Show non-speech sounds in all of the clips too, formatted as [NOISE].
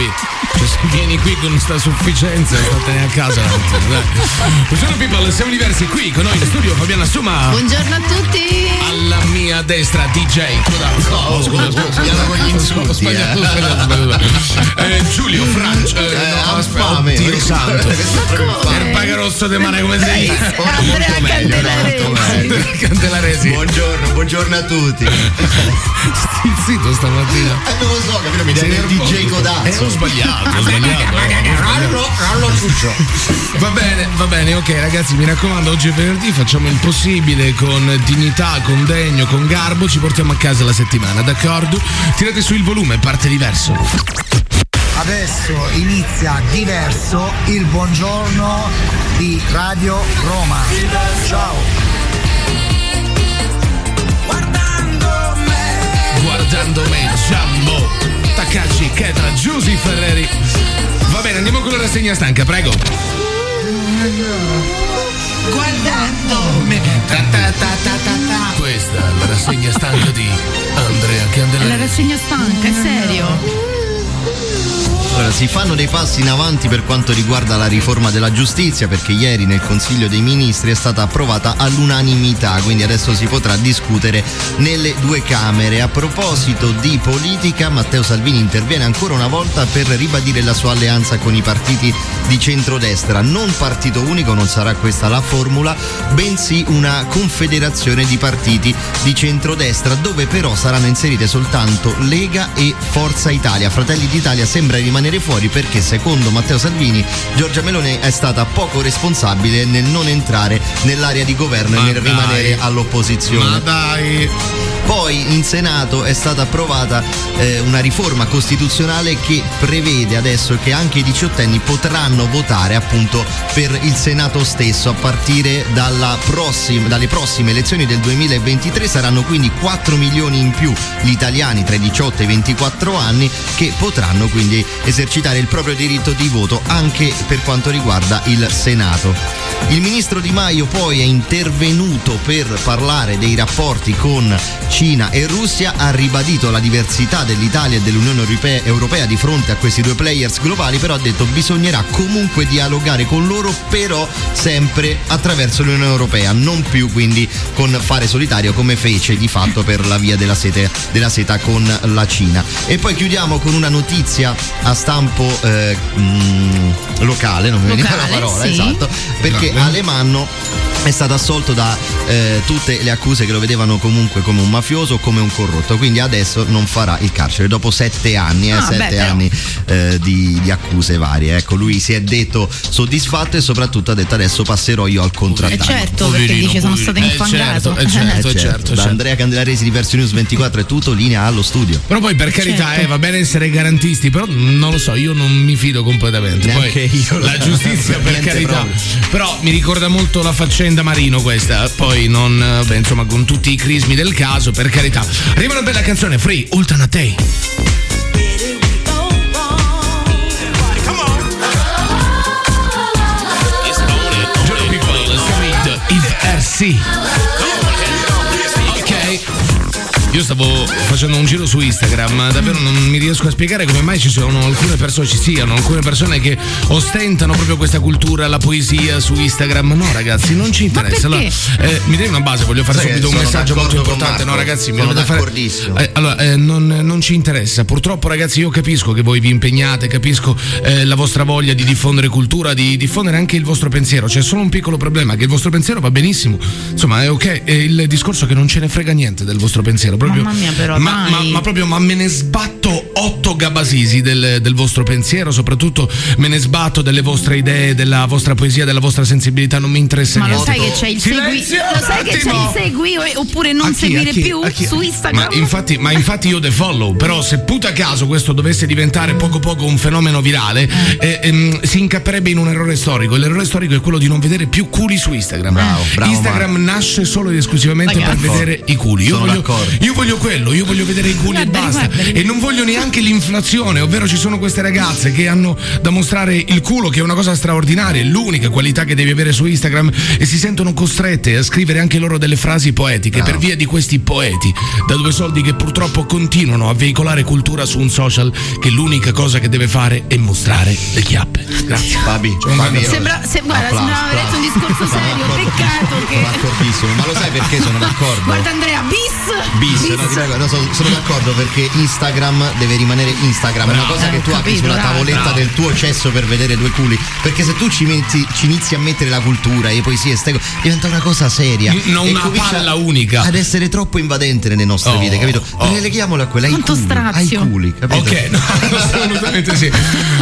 capito. Cioè, se vieni qui con sta sufficienza, statene a casa. Buongiorno people, siamo diversi qui con noi in studio Fabiana Suma. Buongiorno a tutti. Alla mia destra DJ Codazzo. Oh, scusa, scusa, scusa, con gli insulti, ho sbagliato, eh. sbagliato, sbagliato. Eh, Giulio Franci. Eh, no, aspetta, fame. Dio santo. Il pagarosso di mare come sei? Molto meglio, molto meglio. Candelaresi. Buongiorno, buongiorno a tutti. [LAUGHS] Stai zitto stamattina. Eh, non lo so, capito? Mi dai il DJ Codazzo. Ho sbagliato, sbagliato. Rollo ciuccio. Va bene, va bene, ok ragazzi, mi raccomando, oggi è venerdì, facciamo il possibile con dignità, con degno, con garbo, ci portiamo a casa la settimana, d'accordo? Tirate su il volume, parte diverso. Adesso inizia diverso il buongiorno di Radio Roma. Ciao. La rassegna stanca, prego. Guardandomi Questa è la rassegna stanca di Andrea La Candelaresi. rassegna stanca, è serio? Allora, si fanno dei passi in avanti per quanto riguarda la riforma della giustizia perché ieri nel Consiglio dei Ministri è stata approvata all'unanimità, quindi adesso si potrà discutere nelle due Camere. A proposito di politica, Matteo Salvini interviene ancora una volta per ribadire la sua alleanza con i partiti di centrodestra. Non partito unico, non sarà questa la formula, bensì una confederazione di partiti di centrodestra dove però saranno inserite soltanto Lega e Forza Italia. Fratelli d'Italia sembra rimanere fuori perché secondo Matteo Salvini Giorgia Meloni è stata poco responsabile nel non entrare nell'area di governo Ma e nel dai. rimanere all'opposizione. Ma dai! Poi in Senato è stata approvata eh, una riforma costituzionale che prevede adesso che anche i diciottenni potranno votare appunto per il Senato stesso a partire dalla prossima- dalle prossime elezioni del 2023 saranno quindi 4 milioni in più gli italiani tra i 18 e i 24 anni che potranno quindi esercitare il proprio diritto di voto anche per quanto riguarda il Senato. Il ministro Di Maio poi è intervenuto per parlare dei rapporti con Cina e Russia, ha ribadito la diversità dell'Italia e dell'Unione Europea, di fronte a questi due players globali, però ha detto bisognerà comunque dialogare con loro, però sempre attraverso l'Unione Europea, non più quindi con fare solitario come fece di fatto per la via della, sete- della seta con la Cina. E poi chiudiamo con una notizia a stampo eh, mm, locale, non mi veniva la parola, sì. esatto, perché Alemanno è stato assolto da eh, tutte le accuse che lo vedevano comunque come un mafioso o come un corrotto, quindi adesso non farà il carcere dopo sette anni, eh, Ah, beh, sette però. anni eh, di, di accuse varie. Ecco, lui si è detto soddisfatto e soprattutto ha detto adesso passerò io al Eh contrattacco. certo, perché dice sono stato infangato. Eh, certo, Eh, eh, certo. certo, Da certo. Andrea Candelaresi di Verso News 24 è tutto, linea allo studio. Però poi per carità, Certo. eh, va bene essere garantisti, però non lo so, io non mi fido completamente. Neanche poi io. la giustizia per carità. proprio. Però mi ricorda molto la faccenda Marino questa. Poi non, eh, beh, insomma, con tutti i crismi del caso, per carità. Arriva una bella canzone, Free, Ultan a Io stavo facendo un giro su Instagram, davvero non mi riesco a spiegare come mai ci sono alcune persone, ci siano alcune persone che ostentano proprio questa cultura, la poesia su Instagram. No, ragazzi, non ci interessa. Allora, eh, mi dai una base, voglio fare Sai subito un messaggio molto importante. No, ragazzi, mi Sono dovete fare. d'accordissimo. Eh, allora, eh, non, non ci interessa. Purtroppo, ragazzi, io capisco che voi vi impegnate, capisco eh, la vostra voglia di diffondere cultura, di diffondere anche il vostro pensiero. C'è solo un piccolo problema: che il vostro pensiero va benissimo. Insomma, è ok. È il discorso è che non ce ne frega niente del vostro pensiero. Proprio, Mamma mia, però, ma, ma- ma proprio, ma me ne sbatto otto gabasisi del, del vostro pensiero, soprattutto me ne sbatto delle vostre idee, della vostra poesia, della vostra sensibilità. Non mi interessa Ma lo niente. sai che c'è il segui. Lo sai che c'è il segui oppure non A chi? seguire A chi? più A chi? su Instagram? Ma infatti, ma infatti io defollow, però se puta caso questo dovesse diventare poco poco un fenomeno virale, eh, ehm, si incapperebbe in un errore storico. L'errore storico è quello di non vedere più culi su Instagram. Bravo, bravo, Instagram nasce solo ed esclusivamente Ragazzi. per vedere i culi. Io Sono voglio, d'accordo. Io voglio quello, io voglio vedere i culi e basta. E non voglio neanche l'inflazione, ovvero ci sono queste ragazze che hanno da mostrare il culo, che è una cosa straordinaria, è l'unica qualità che devi avere su Instagram e si sentono costrette a scrivere anche loro delle frasi poetiche per via di questi poeti, da due soldi che purtroppo continuano a veicolare cultura su un social che l'unica cosa che deve fare è mostrare le chiappe. Grazie. Fabi, Fabi, Sembra, se, guarda, Applauso, sembrava aver detto un discorso Sono serio. Peccato Sono che. d'accordissimo, ma lo sai perché sono d'accordo? Guarda Andrea, bis! Bis, no, sono, sono d'accordo perché Instagram deve rimanere Instagram, è una Bravo. cosa che Eh, tu ho apri sulla bravo. tavoletta Bravo. del tuo cesso per vedere due culi, perché se tu ci, metti- ci inizi a mettere la cultura, le poesie, ste diventa una cosa seria. Non E una palla unica. Ad essere troppo invadente nelle nostre Oh, vite, capito? oh. Releghiamolo a quella, ai Quanto culi, strazio. ai culi, capito? Ok, no, [LAUGHS] assolutamente sì.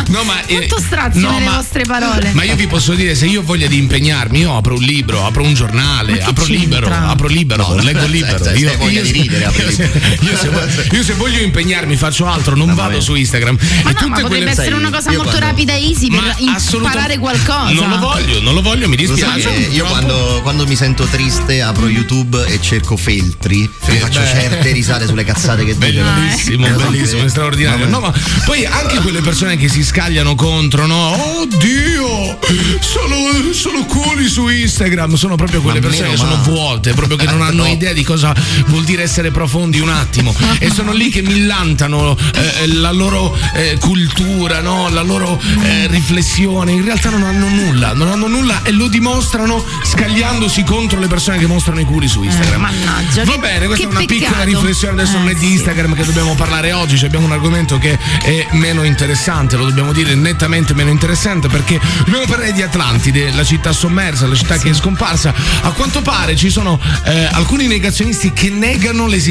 No, ma, eh, Quanto strazio no, nelle ma- vostre parole. Ma io vi posso dire, se io ho voglia di impegnarmi, io apro un libro, apro un giornale, che apro c'entra? libero, apro libero, No, leggo libero. sai, io, voglia di ridere, apri io, se, [LAUGHS] io se voglio, io se voglio impegnarmi faccio altro, non Mamma vado mia. su Instagram. Ma e no, tutte ma potrebbe quelle essere una cosa molto quando- rapida e easy per Ma imparare qualcosa. Non lo voglio, non lo voglio, mi dispiace. io quando, quando mi sento triste apro YouTube e cerco Feltri e faccio beh. certe risate sulle cazzate che dice. Bellissimo, Eh, bellissimo, eh, straordinario. No, ma poi anche quelle persone che si scagliano contro, no? Oddio! Sono, sono culi su Instagram. Sono proprio quelle Ma persone che sono vuote, proprio che non Eh, hanno no. idea di cosa vuol dire essere profondi un attimo. e sono lì che millantano eh, la loro eh, cultura, no? La loro eh, riflessione. In realtà non hanno nulla, non hanno nulla e lo dimostrano scagliandosi contro le persone che mostrano i culi su Instagram. Eh, mannaggia, Va bene, questa è una piccola peccato. riflessione. Adesso non è Eh, di sì. Instagram che dobbiamo parlare oggi. cioè Abbiamo un argomento che è meno interessante, lo dobbiamo dire nettamente meno interessante perché dobbiamo parlare di Atlantide, la città sommersa, la città che è scomparsa. A quanto pare ci sono eh, alcuni negazionisti che negano l'esistenza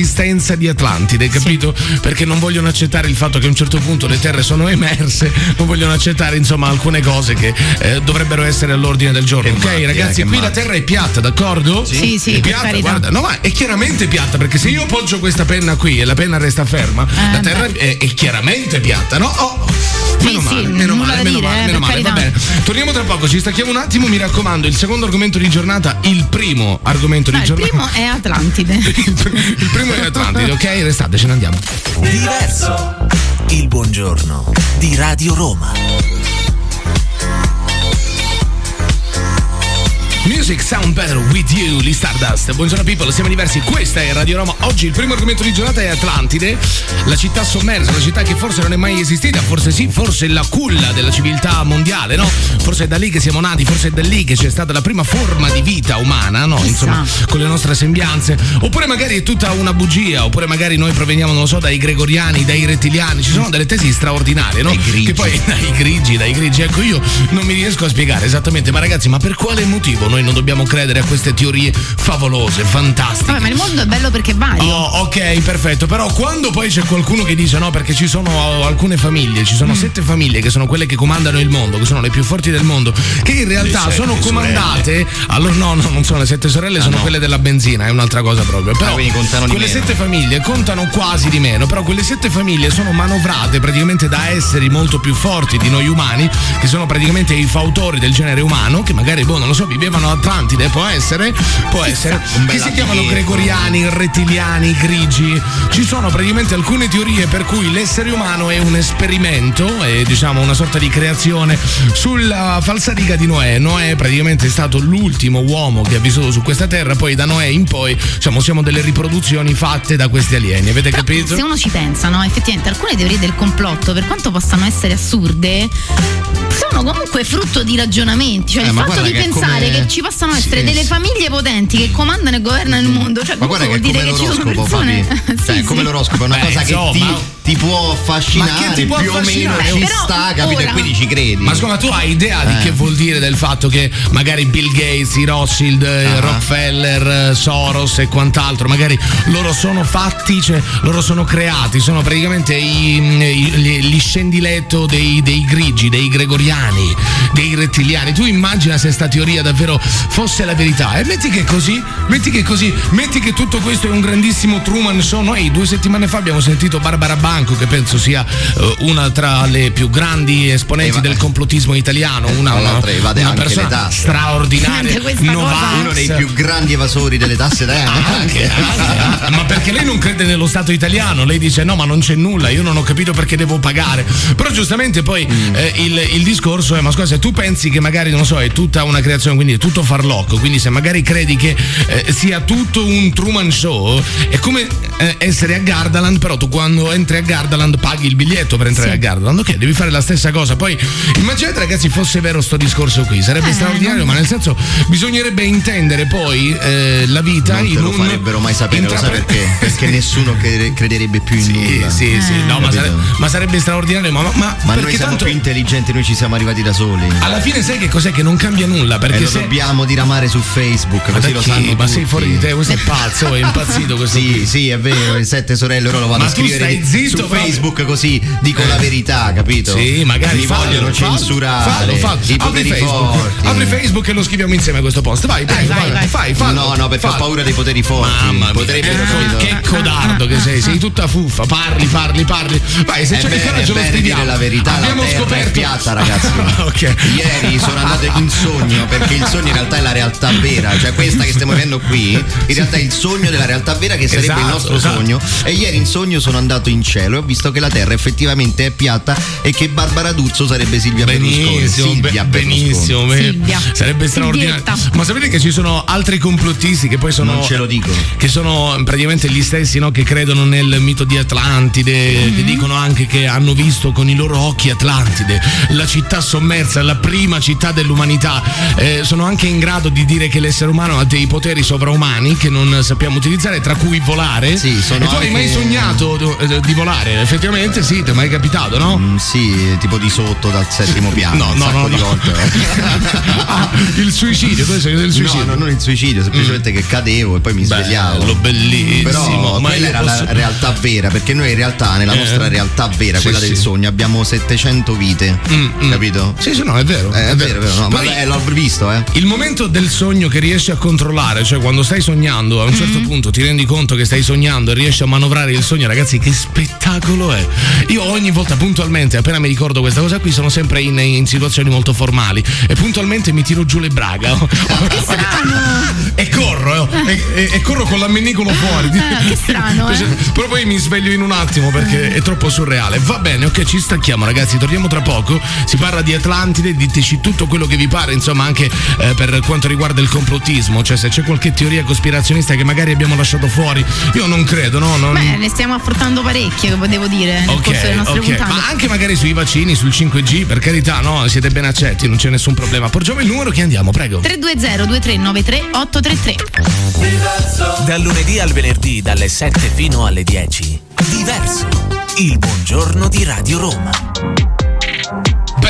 di Atlantide, capito? Perché non vogliono accettare il fatto che a un certo punto le terre sono emerse, non vogliono accettare insomma alcune cose che eh, dovrebbero essere all'ordine del giorno. Che ok, matti, eh, ragazzi, che qui la matti. terra è piatta, d'accordo? Sì, sì, è per piatta, carità. guarda. No, ma è chiaramente piatta perché se io appoggio questa penna qui e la penna resta ferma, la Eh, terra è, è chiaramente piatta, no? Oh, meno sì, male, meno male, meno dire, male, eh, meno male, va bene. Torniamo tra poco, ci stacchiamo un attimo, mi raccomando, il secondo argomento di giornata, il primo argomento No, di il giornata. primo è Atlantide. [LAUGHS] il il primo è Atlantide, ok? Restate, ce ne andiamo. Diverso. Il buongiorno di Radio Roma. Music Sound Better With You, gli Stardust. Buongiorno people, siamo diversi, questa è Radio Roma. Oggi il primo argomento di giornata è Atlantide, la città sommersa, una città che forse non è mai esistita, forse sì, forse è la culla della civiltà mondiale, no? Forse è da lì che siamo nati, forse è da lì che c'è stata la prima forma di vita umana, no? Insomma, con le nostre sembianze. Oppure magari è tutta una bugia, oppure magari noi proveniamo, non lo so, dai gregoriani, dai rettiliani. Ci sono delle tesi straordinarie, no? Che poi [LAUGHS] dai grigi, dai grigi. Ecco, io non mi riesco a spiegare esattamente, ma ragazzi, ma per quale motivo noi non dobbiamo credere a queste teorie favolose, fantastiche? Vabbè, ma il mondo è bello perché è vario. Oh, ok, perfetto. Però quando poi c'è qualcuno che dice no, perché ci sono alcune famiglie, ci Mm. sono sette famiglie che sono quelle che comandano il mondo, che sono le più forti del mondo, che in realtà sono sorelle. comandate. Allora, no, no, non sono le sette sorelle, Ah, sono no. quelle della benzina, è un'altra cosa proprio. Però Ah, quindi contano di quelle meno. sette famiglie contano quasi di meno, però quelle sette famiglie sono manovrate praticamente da esseri molto più forti di noi umani, che sono praticamente i fautori del genere umano, che magari, boh, non lo so, vivevano Atlantide, può essere? Può essere. Che si chiamano gregoriani, rettiliani, grigi. Ci sono praticamente alcune teorie per cui l'essere umano è un esperimento, è diciamo una sorta di creazione sulla falsariga di Noè. Noè praticamente è stato l'ultimo uomo che ha vissuto su questa terra, poi da Noè in poi diciamo, siamo delle riproduzioni fatte da questi alieni. Avete Però, capito? Se uno ci pensa, no? Effettivamente alcune teorie del complotto, per quanto possano essere assurde, sono comunque frutto di ragionamenti. Cioè Eh, il fatto di che pensare come- che ci possano essere Sì, delle sì. famiglie potenti che comandano e governano il mondo. Cioè, Ma guarda che vuol come dire che ci sono l'oroscopo, persone. Fabi. [LAUGHS] Cioè, Sì, come sì. l'oroscopo è una Beh, cosa insomma. che ti, ti può affascinare che ti può più o meno affascinare? ci Però sta, capito? ora- E quindi ci credi. Ma scusa, tu hai idea di Eh. che vuol dire del fatto che magari Bill Gates, i Rothschild, Ah. Rockefeller, eh, Soros e quant'altro, magari loro sono fatti, cioè loro sono creati, sono praticamente i, i- gli, gli scendiletto dei, dei grigi, dei gregoriani, dei rettiliani. Tu immagina se sta teoria davvero fosse la verità. E metti che è così, metti che è così, metti che tutto questo è un grandissimo Truman Show. Noi due settimane fa abbiamo sentito Barbara Banco, che penso sia eh, una tra le più grandi esponenti del complottismo italiano, una, una, una anche le persona tasse. straordinaria, Anche. Novax. Uno dei più grandi evasori delle tasse da Anche, anche. ma perché lei non crede nello Stato italiano? Lei dice no, ma non c'è nulla, io non ho capito perché devo pagare. Però giustamente poi Mm. eh, il, il discorso è, ma scusa, se tu pensi che magari, non so, è tutta una creazione, quindi è tutto farlocco, quindi se magari credi che eh, sia tutto un Truman Show, è come eh, essere a Gardaland, però tu quando entri a Gardaland paghi il biglietto per entrare Sì. a Gardaland, ok, devi fare la stessa cosa. Poi immaginate ragazzi fosse vero sto discorso qui, sarebbe Eh, straordinario, non- ma nel senso bisognerebbe intendere poi eh, la vita Non te lo un farebbero mai sapere, lo sai intrapre- perché? Perché [LAUGHS] nessuno cre- crederebbe più in Sì, nulla. sì, sì, no, ma, Capito? sare- ma sarebbe straordinario, ma, ma- ma noi siamo tanto più intelligenti, noi ci siamo arrivati da soli. alla fine sai che cos'è che non cambia nulla, perché e lo se dobbiamo diramare su Facebook, Ma così lo chi? sanno Ma sei tutti. fuori di te, questo è pazzo, è impazzito [LAUGHS] questo Sì, qui. sì, è vero, le sette sorelle ora lo vado Ma a tu scrivere stai zitto su proprio. Facebook così dico Eh. la verità, capito? Sì, magari mi fallo, vogliono fallo, censurare. Fallo, fallo. I Apri Facebook, forti. apri Facebook e lo scriviamo insieme a questo post. Vai, prego, vai, vai, vai. fai, fallo. No, no, perché fallo. ho paura dei poteri forti. Mamma mia, Potrebbero, eh, che codardo che sei, sei tutta fuffa, parli, parli, parli. Vai, se c'è il coraggio è lo scriviamo. dire la verità, Abbiamo scoperto è piatta, ragazzi. [LAUGHS] ok. Ieri sono andato in sogno perché il sogno in realtà è la realtà vera, cioè questa che stiamo vivendo qui, in realtà è il sogno della realtà vera che sarebbe il Esatto, nostro esatto. sogno. E ieri in sogno sono andato in cielo e ho visto che la terra effettivamente è piatta e che Barbara D'Urso sarebbe Silvia Benissimo, Berlusconi. Silvia be- benissimo, Berlusconi. Silvia. sarebbe straordinario. Silvietta. Ma sapete che ci sono altri complottisti che poi sono Non ce lo dico. che sono praticamente gli stessi no, che credono nel mito di Atlantide, Mhm. che dicono anche che hanno visto con i loro occhi Atlantide, la città sommersa, la prima città dell'umanità. Eh, sono anche in grado di dire che l'essere umano ha dei poteri sovraumani che non sappiamo utilizzare, tra cui volare. Sì, sono e tu hai anche- mai sognato eh, di volare? Effettivamente sì, ti è mai capitato, no? Mm, sì, tipo di sotto dal settimo piano. No, un no, sacco no, di no. volte. [LAUGHS] Ah, il suicidio, tu hai sognato del suicidio? No, no, non il suicidio, semplicemente che cadevo e poi mi svegliavo. Bello, bellissimo. Però ma quella era posso- la realtà vera, perché noi in realtà, nella Eh. nostra realtà vera, Sì, quella sì. del sogno, abbiamo 700 vite. Mm, mm. Capito? Sì, sì, no, è vero. Eh, è vero, è vero, no, ma Poi- eh, l'ho visto, eh. Il momento del sogno che riesci a controllare, cioè quando stai sognando, a un Mm-hmm. certo punto ti rendi conto che stai sognando e riesci a manovrare il sogno, ragazzi, che spettacolo è! Io ogni volta puntualmente, appena mi ricordo questa cosa qui, sono sempre in, in situazioni molto formali e puntualmente mi tiro giù le braga. [LAUGHS] [LAUGHS] [LAUGHS] e corro, eh, e, e- e corro con l'ammenicolo fuori. che strano, eh. Però poi mi sveglio in un attimo perché è troppo surreale. Va bene, ok, ci stacchiamo, ragazzi. Torniamo tra poco. Si parla di Atlantide, diteci tutto quello che vi pare, insomma, anche eh, per quanto riguarda il complottismo. Cioè, se c'è qualche teoria cospirazionista che magari abbiamo lasciato fuori, io non credo, no? Non... Beh, ne stiamo affrontando parecchie, devo dire, nel corso delle nostre ok, puntate. ma anche magari sui vaccini, sul 5G, per carità, no? Siete ben accetti, non c'è nessun problema. Porgiamo il numero che andiamo, prego. 320-2393-833. Dal lunedì al venerdì dalle 7 fino alle 10. Diverso. Il buongiorno di Radio Roma.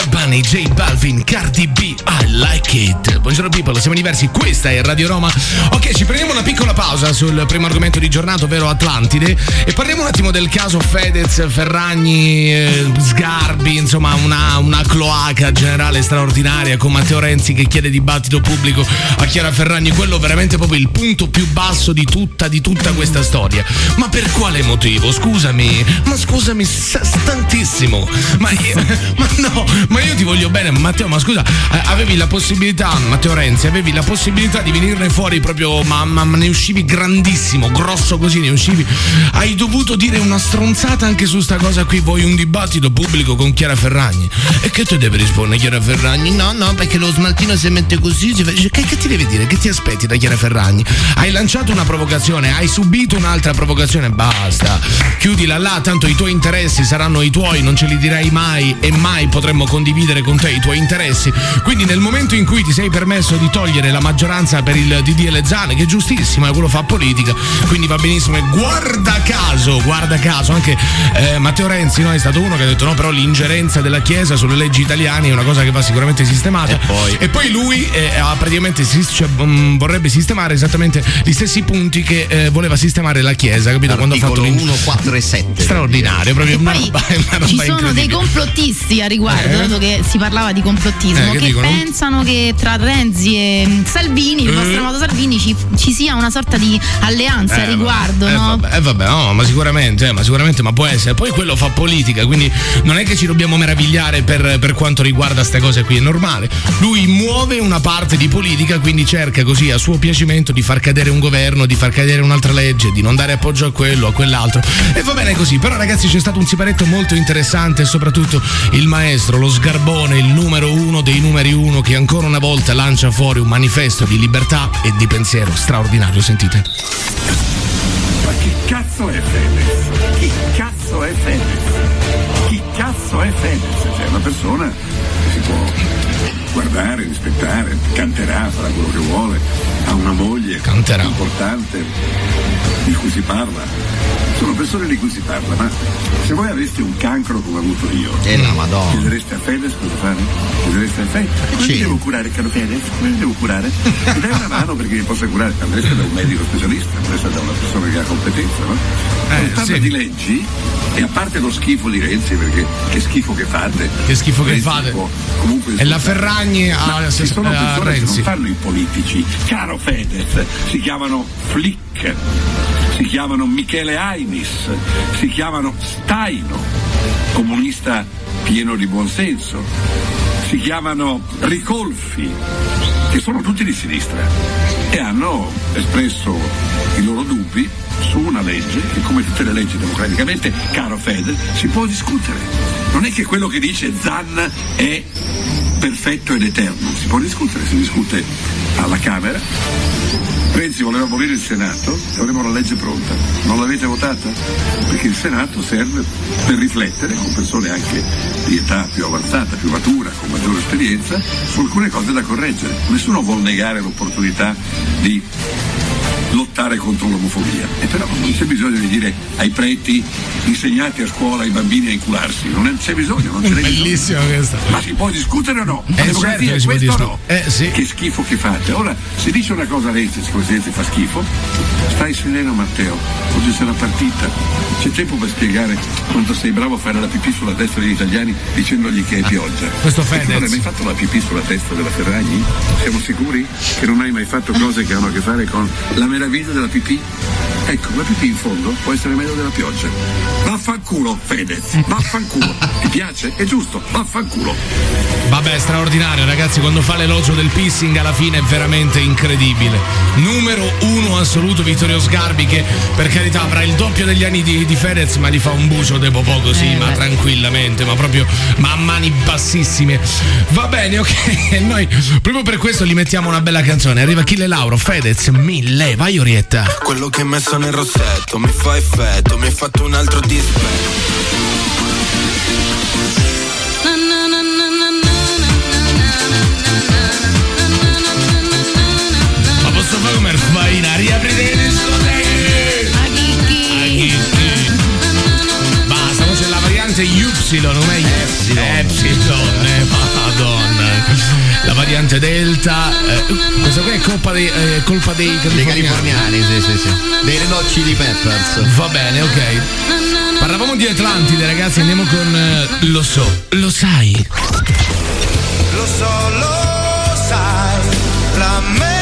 Bunny, J Balvin, Cardi B, I like it. Buongiorno people, siamo diversi, questa è Radio Roma. Ok, ci prendiamo una piccola pausa sul primo argomento di giornata, ovvero Atlantide, e parliamo un attimo del caso Fedez, Ferragni, eh, Sgarbi, insomma una, una cloaca generale straordinaria con Matteo Renzi che chiede dibattito pubblico a Chiara Ferragni, quello veramente proprio il punto più basso di tutta, di tutta questa storia. Ma per quale motivo? Scusami, ma scusami, s- tantissimo. Ma io, [LAUGHS] ma no, ma io ti voglio bene, Matteo, ma scusa, eh, avevi la possibilità, Matteo Renzi, avevi la possibilità di venirne fuori proprio, ma, ma- ma ne uscivi grandissimo, grosso così, ne uscivi. Hai dovuto dire una stronzata anche su sta cosa qui, vuoi un dibattito pubblico con Chiara Ferragni. E che tu devi rispondere, Chiara Ferragni? No, no, perché lo smaltino si mette così. si fa- dice, Che, che ti devi dire? Che ti aspetti da Chiara Ferragni? Hai lanciato una provocazione, hai subito un'altra provocazione, basta. Chiudila là, tanto i tuoi interessi saranno i tuoi, non ce li dirai mai e mai potremmo condividere con te i tuoi interessi. Quindi nel momento in cui ti sei permesso di togliere la maggioranza per il DDL Zane, che è giustissimo, eh, quello fa politica, quindi va benissimo e guarda caso, guarda caso, anche eh, Matteo Renzi no, è stato uno che ha detto no, però l'ingerenza della Chiesa sulle leggi italiane è una cosa che va sicuramente sistemata. E poi, lui eh, ha praticamente cioè, mm, vorrebbe sistemare esattamente gli stessi punti che eh, voleva sistemare la Chiesa, capito? Quando ha fatto Articolo l'in- 1, 4 e 7. straordinario, proprio una [LAUGHS] Poi roba, una roba Ci sono dei complottisti a riguardo, Eh? Dato che si parlava di complottismo, Eh, che che, dicono? pensano che tra Renzi e Salvini, il Eh? vostro amato Salvini, ci, ci sia una sorta di alleanza a Eh, riguardo, vabbè, no? Eh vabbè, eh, vabbè, no, ma sicuramente, eh, ma sicuramente, ma può essere. Poi quello fa politica, quindi non è che ci dobbiamo meravigliare per, per quanto riguarda queste cose qui, è normale. Lui muove una parte di politica, quindi cerca così a suo piacimento di far cadere un governo, di far cadere un'altra legge, di non dare appoggio a quello, a quell'altro. E va bene così, però ragazzi c'è stato un siparetto molto interessante e soprattutto il maestro, lo sgarbone, il numero uno dei numeri uno che ancora una volta lancia fuori un manifesto di libertà e di pensiero straordinario, sentite. Ma chi cazzo è Fedez? Chi cazzo è Fedez? Chi cazzo è Fedez? Cioè, è una persona che si può guardare, rispettare, canterà, farà quello che vuole, ha una moglie importante di cui si parla. Sono persone di cui si parla, ma se voi aveste un cancro come ho avuto io, Eh, la Madonna. chiedereste a Fedez cosa fare? Chiedereste a Fedez? Come mi devo curare, caro Fedez? Come devo curare? Mi dai una mano perché mi possa curare? Andreste da un medico specialista, andreste da una persona che ha competenza, no? Eh, Si parla sì. di leggi e a parte lo schifo di Renzi, perché che schifo che fate. Che schifo che Renzi fate. può Comunque E la. Ferragni a, Ma ci sono a persone che Renzi. non fanno i politici, caro Fedez, si chiamano Flick, si chiamano Michele Ainis, si chiamano Staino, comunista pieno di buonsenso, si chiamano Ricolfi, che sono tutti di sinistra e hanno espresso i loro dubbi su una legge che come tutte le leggi democraticamente, caro Fedez, si può discutere. Non è che quello che dice Zan è perfetto ed eterno, si può discutere, si discute alla Camera. Renzi voleva abolire il Senato e avremo la legge pronta. Non l'avete votata? Perché il Senato serve per riflettere con persone anche di età più avanzata, più matura, con maggiore esperienza, su alcune cose da correggere. Nessuno vuol negare l'opportunità di lottare contro l'omofobia. E però non c'è bisogno di dire ai preti insegnate a scuola ai bambini a incularsi, non c'è bisogno, non ce n'è bisogno. Bellissima questa. Ma si può discutere o no? La Eh, democrazia certo questo o no? Eh, sì. Che schifo che fate. Ora, se dice una cosa a Renzi, il Presidente fa schifo, stai sereno Matteo, oggi c'è la partita, c'è tempo per spiegare quanto sei bravo a fare la pipì sulla testa degli italiani dicendogli che è pioggia. questo Fedez. Non hai mai fatto la pipì sulla testa della Ferragni? Siamo sicuri che non hai mai fatto cose che hanno a che fare con la meraviglia della pipì? Ecco, la pipì in fondo può essere meglio della pioggia. Vaffanculo, Fedez, vaffanculo. Ti piace? È giusto, vaffanculo. Vabbè, straordinario, ragazzi. Quando fa l'elogio del pissing alla fine è veramente incredibile. Numero uno assoluto Vittorio Sgarbi, che per carità avrà il doppio degli anni di, di Fedez, ma gli fa un bucio de po' così, ma tranquillamente, ma proprio ma a mani bassissime. Va bene, ok. E [LAUGHS] noi proprio per questo gli mettiamo una bella canzone. Arriva Achille Lauro, Fedez, mille, vai Orietta. Quello che hai messo nel rossetto mi fa effetto, mi hai fatto un altro dispetto. Ma posso fare come Faina? Riaprite le discoteche! A chicchi! Basta, poi c'è la variante Y, non è Y. Epsilon. La variante Delta. eh, questa qui è colpa dei, eh, colpa dei Dei californiani. californiani, sì, sì, sì. Dei Red Hot Chili Peppers. Va bene, ok. Parlavamo di Atlantide, ragazzi, andiamo con eh, Lo so, lo sai. Lo so, lo sai, la mente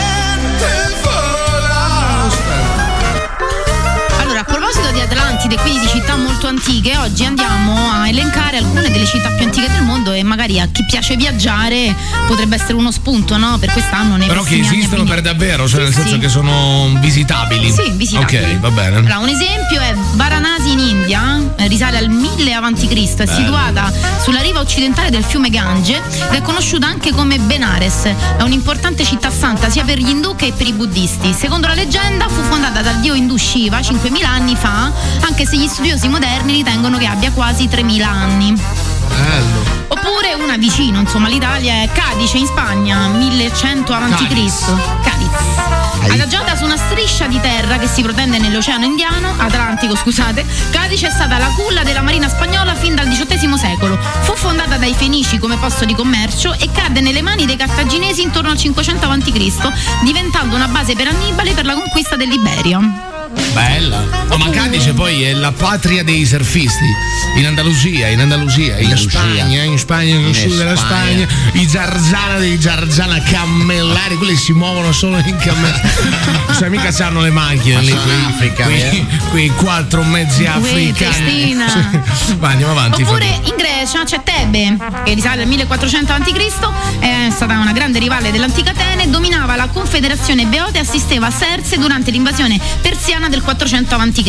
di Atlantide, quindi di città molto antiche oggi andiamo a elencare alcune delle città più antiche del mondo e magari a chi piace viaggiare potrebbe essere uno spunto, no? Per quest'anno nei Però che anni esistono venire. per davvero, cioè Sì, nel senso sì. che sono visitabili. Sì, visitabili. Ok, va bene. Allora, un esempio è Varanasi in India, eh, risale al 1000 a.C., è situata sulla riva occidentale del fiume Gange ed è conosciuta anche come Benares. È un'importante città santa sia per gli hindu che per i buddisti. Secondo la leggenda fu fondata dal dio hindu Shiva 5000 anni fa, anche se gli studiosi moderni ritengono che abbia quasi 3000 anni. Bello. Oppure una vicino, insomma, l'Italia è Cadice in Spagna, 1100 a.C. Cadiz. Adagiata su una striscia di terra che si protende nell'Oceano Indiano, Atlantico, scusate, Cadice è stata la culla della marina spagnola fin dal XVIII secolo. Fu fondata dai Fenici come posto di commercio e cadde nelle mani dei cartaginesi intorno al 500 a.C., diventando una base per Annibale per la conquista dell'Iberia. Bella. Oh, ma Cadice poi è la patria dei surfisti. In Andalusia, in Andalusia, in Andalusia. Spagna, in Spagna, nel In sud della Spagna. I zarzana dei zarzana cammellari, quelli si muovono solo in cammellari. [LAUGHS] cioè mica sanno le macchine Ma lì, quei, in Africa, quei, eh. quei quattro mezzi africani. Va, andiamo avanti. Oppure in Grecia c'è Tebe, che risale al 1400 a.C., è stata una grande rivale dell'antica Atene, dominava la confederazione Beote e assisteva a Serse durante l'invasione persiana del 400 a.C.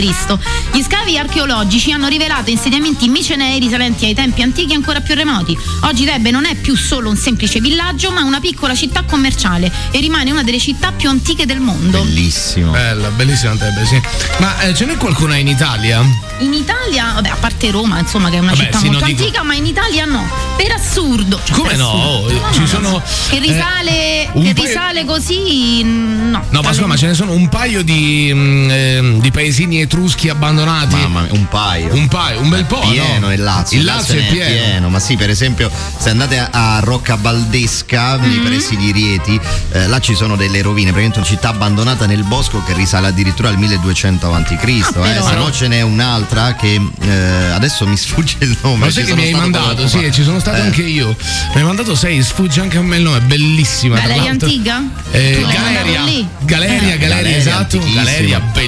Gli scavi archeologici hanno rivelato insediamenti micenei risalenti ai tempi antichi ancora più remoti. Oggi Tebe non è più solo un semplice villaggio, ma una piccola città commerciale e rimane una delle città più antiche del mondo. Bellissimo. Bella, bellissima Tebe, sì. Ma eh, ce n'è qualcuna in Italia? In Italia, vabbè, a parte Roma, insomma, che è una Vabbè, città sì, molto no, dico- antica, ma in Italia no. Per assurdo. Cioè, Come per no? assurdo. Oh, ci sono, Che eh, risale, un che paio- risale così, mm, no. No, ma insomma, ce ne sono un paio di, mm, ehm, di paesini etruschi abbandonati. Mamma mia, un paio. Un paio, un bel po'. pieno no? il Lazio. Il Lazio ne è pieno. Ma sì, per esempio, se andate a, a Rocca Valdesca, nei pressi di Rieti, eh, là ci sono delle rovine, praticamente una città abbandonata nel bosco che risale addiritera al 1200 a.C. Ah, eh. Se no ce n'è un'altra che eh, adesso mi sfugge il nome. Ma sai che mi hai mandato? Sì, ci sono stato Eh. anche io. Mi hai mandato sei, sfugge anche a me il nome, è bellissima. Ma tra lei antica? Eh, Galeria. Galeria. Galeria, Galeria, esatto. Galeria, bellissima.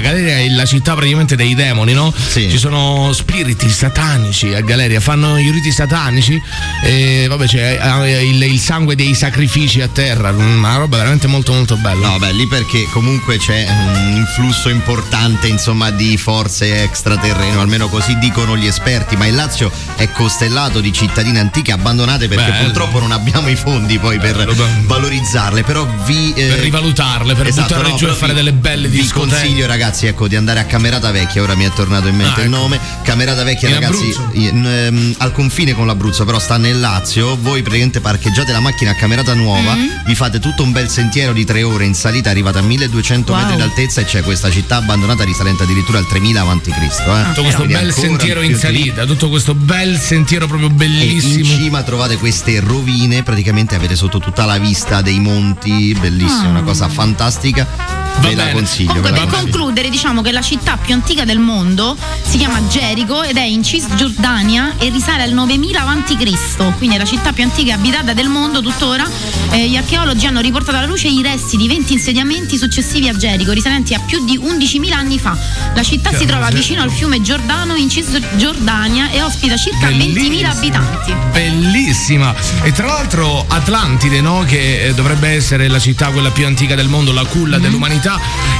Galeria è la città praticamente dei demoni, no? Ci sono spiriti satanici a Galeria, fanno i riti satanici. E vabbè, c'è il, il sangue dei sacrifici a terra. Una roba veramente molto, molto bella. No, beh, lì perché comunque c'è un influsso importante, insomma, di forze extraterrene, o almeno così dicono gli esperti, ma il Lazio è costellato di cittadine antiche abbandonate perché Bello. purtroppo non abbiamo i fondi poi per Bello, bello. valorizzarle, però vi eh, Per rivalutarle, per buttarle giù e fare delle belle discoteche. Consiglio ragazzi, ecco, di andare a Camerata Vecchia, ora mi è tornato in mente Ah, il ecco. nome. Camerata Vecchia, In ragazzi, in, ehm, al confine con l'Abruzzo, però sta nel Lazio. Voi praticamente parcheggiate la macchina a Camerata Nuova, Mm. vi fate tutto un bel sentiero di tre ore in salita, arrivate a 1200 Wow. metri d'altezza e c'è questa città abbandonata risalente addirittura al 3000 avanti Cristo. Eh. Tutto questo Quindi bel sentiero in salita, tutto questo bel sentiero proprio e in bellissimo. cima trovate queste rovine, praticamente avete sotto tutta la vista dei monti, bellissima, una cosa fantastica. Ve la consiglio. Comunque, per consiglio. concludere, diciamo che la città più antica del mondo si chiama Gerico ed è in Cisgiordania e risale al 9000 a.C. Quindi è la città più antica e abitata del mondo tuttora. Eh, gli archeologi hanno riportato alla luce i resti di 20 insediamenti successivi a Gerico, risalenti a più di 11.000 anni fa. La città si trova vicino al fiume Giordano in Cisgiordania e ospita circa 20.000 abitanti. Bellissima. E tra l'altro Atlantide, no? che eh, dovrebbe essere la città quella più antica del mondo, la culla Mhm. dell'umanità,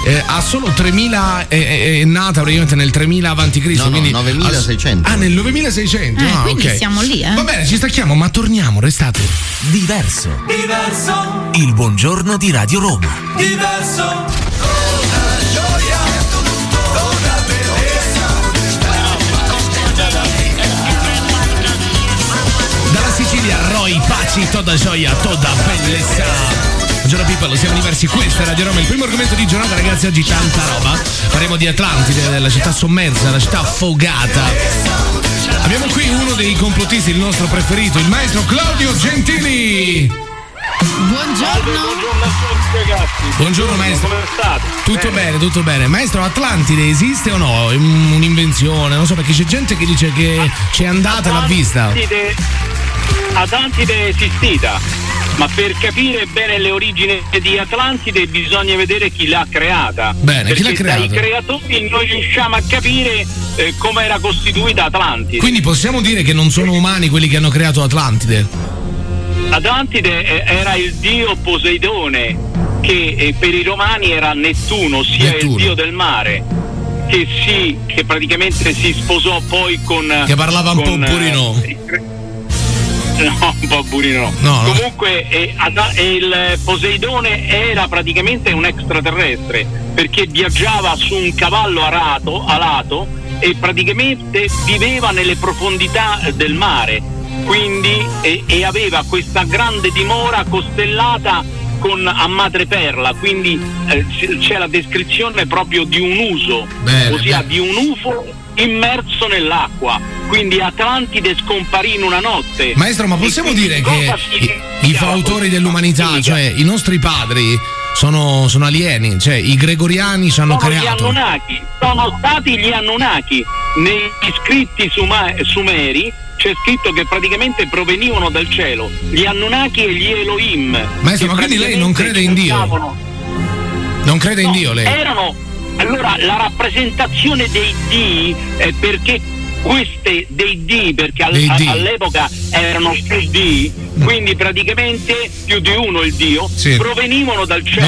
eh, ha solo 3000, è, è- è nata praticamente nel 3000 avanti Cristo. No, no, quindi 9600. Ah, nel 9600. Eh, ah, quindi ok. siamo lì, eh. Va bene, ci stacchiamo, ma torniamo, restate. Diverso. Diverso, Il buongiorno di Radio Roma. diverso. Dalla Sicilia, Roy, Paci, toda gioia, toda bellezza. Buongiorno people, siamo diversi, questa è Radio Roma, il primo argomento di giornata ragazzi, oggi tanta roba. Parliamo di Atlantide, della città sommersa, la città affogata. Abbiamo qui uno dei complottisti, il nostro preferito, il maestro Claudio Gentili. Buongiorno. Buongiorno maestro. Come state? Tutto bene, tutto bene. Maestro, Atlantide esiste o no? È un- un'invenzione? Non so, perché c'è gente che dice che c'è andata e l'ha vista. Atlantide, Atlantide è esistita. Ma per capire bene le origini di Atlantide bisogna vedere chi l'ha creata. Bene, chi l'ha dai creata? creatori noi riusciamo a capire eh, come era costituita Atlantide. Quindi possiamo dire che non sono umani quelli che hanno creato Atlantide. Atlantide eh, era il dio Poseidone, che eh, per i romani era Nettuno, sia Nettuno. il dio del mare. Che, si, che praticamente si sposò poi con. Che parlava un po' con, eh, burino. [LAUGHS] No, un po' burino. No, no. Comunque eh, Ad- eh, il Poseidone era praticamente un extraterrestre perché viaggiava su un cavallo arato, alato e praticamente viveva nelle profondità eh, del mare. Quindi e, e aveva questa grande dimora costellata con a madreperla, quindi eh, c'è la descrizione proprio di un uso, Bene, ossia bene. di un UFO immerso nell'acqua. Quindi Atlantide scomparì in una notte. Maestro, ma possiamo dire che i, i fautori dell'umanità, cioè i nostri padri, sono, sono alieni, cioè i gregoriani ci hanno sono gli creato. Anunnaki, sono stati gli Anunnaki. Negli scritti suma- sumeri c'è scritto che praticamente provenivano dal cielo, gli Anunnaki e gli Elohim. Maestro, ma quindi lei non crede in Dio? Non crede in No, Dio lei? Erano allora la rappresentazione dei dei eh, perché queste dei dei perché al- Dei a- dei. all'epoca erano più dei quindi praticamente più di uno il dio Sì. provenivano dal cielo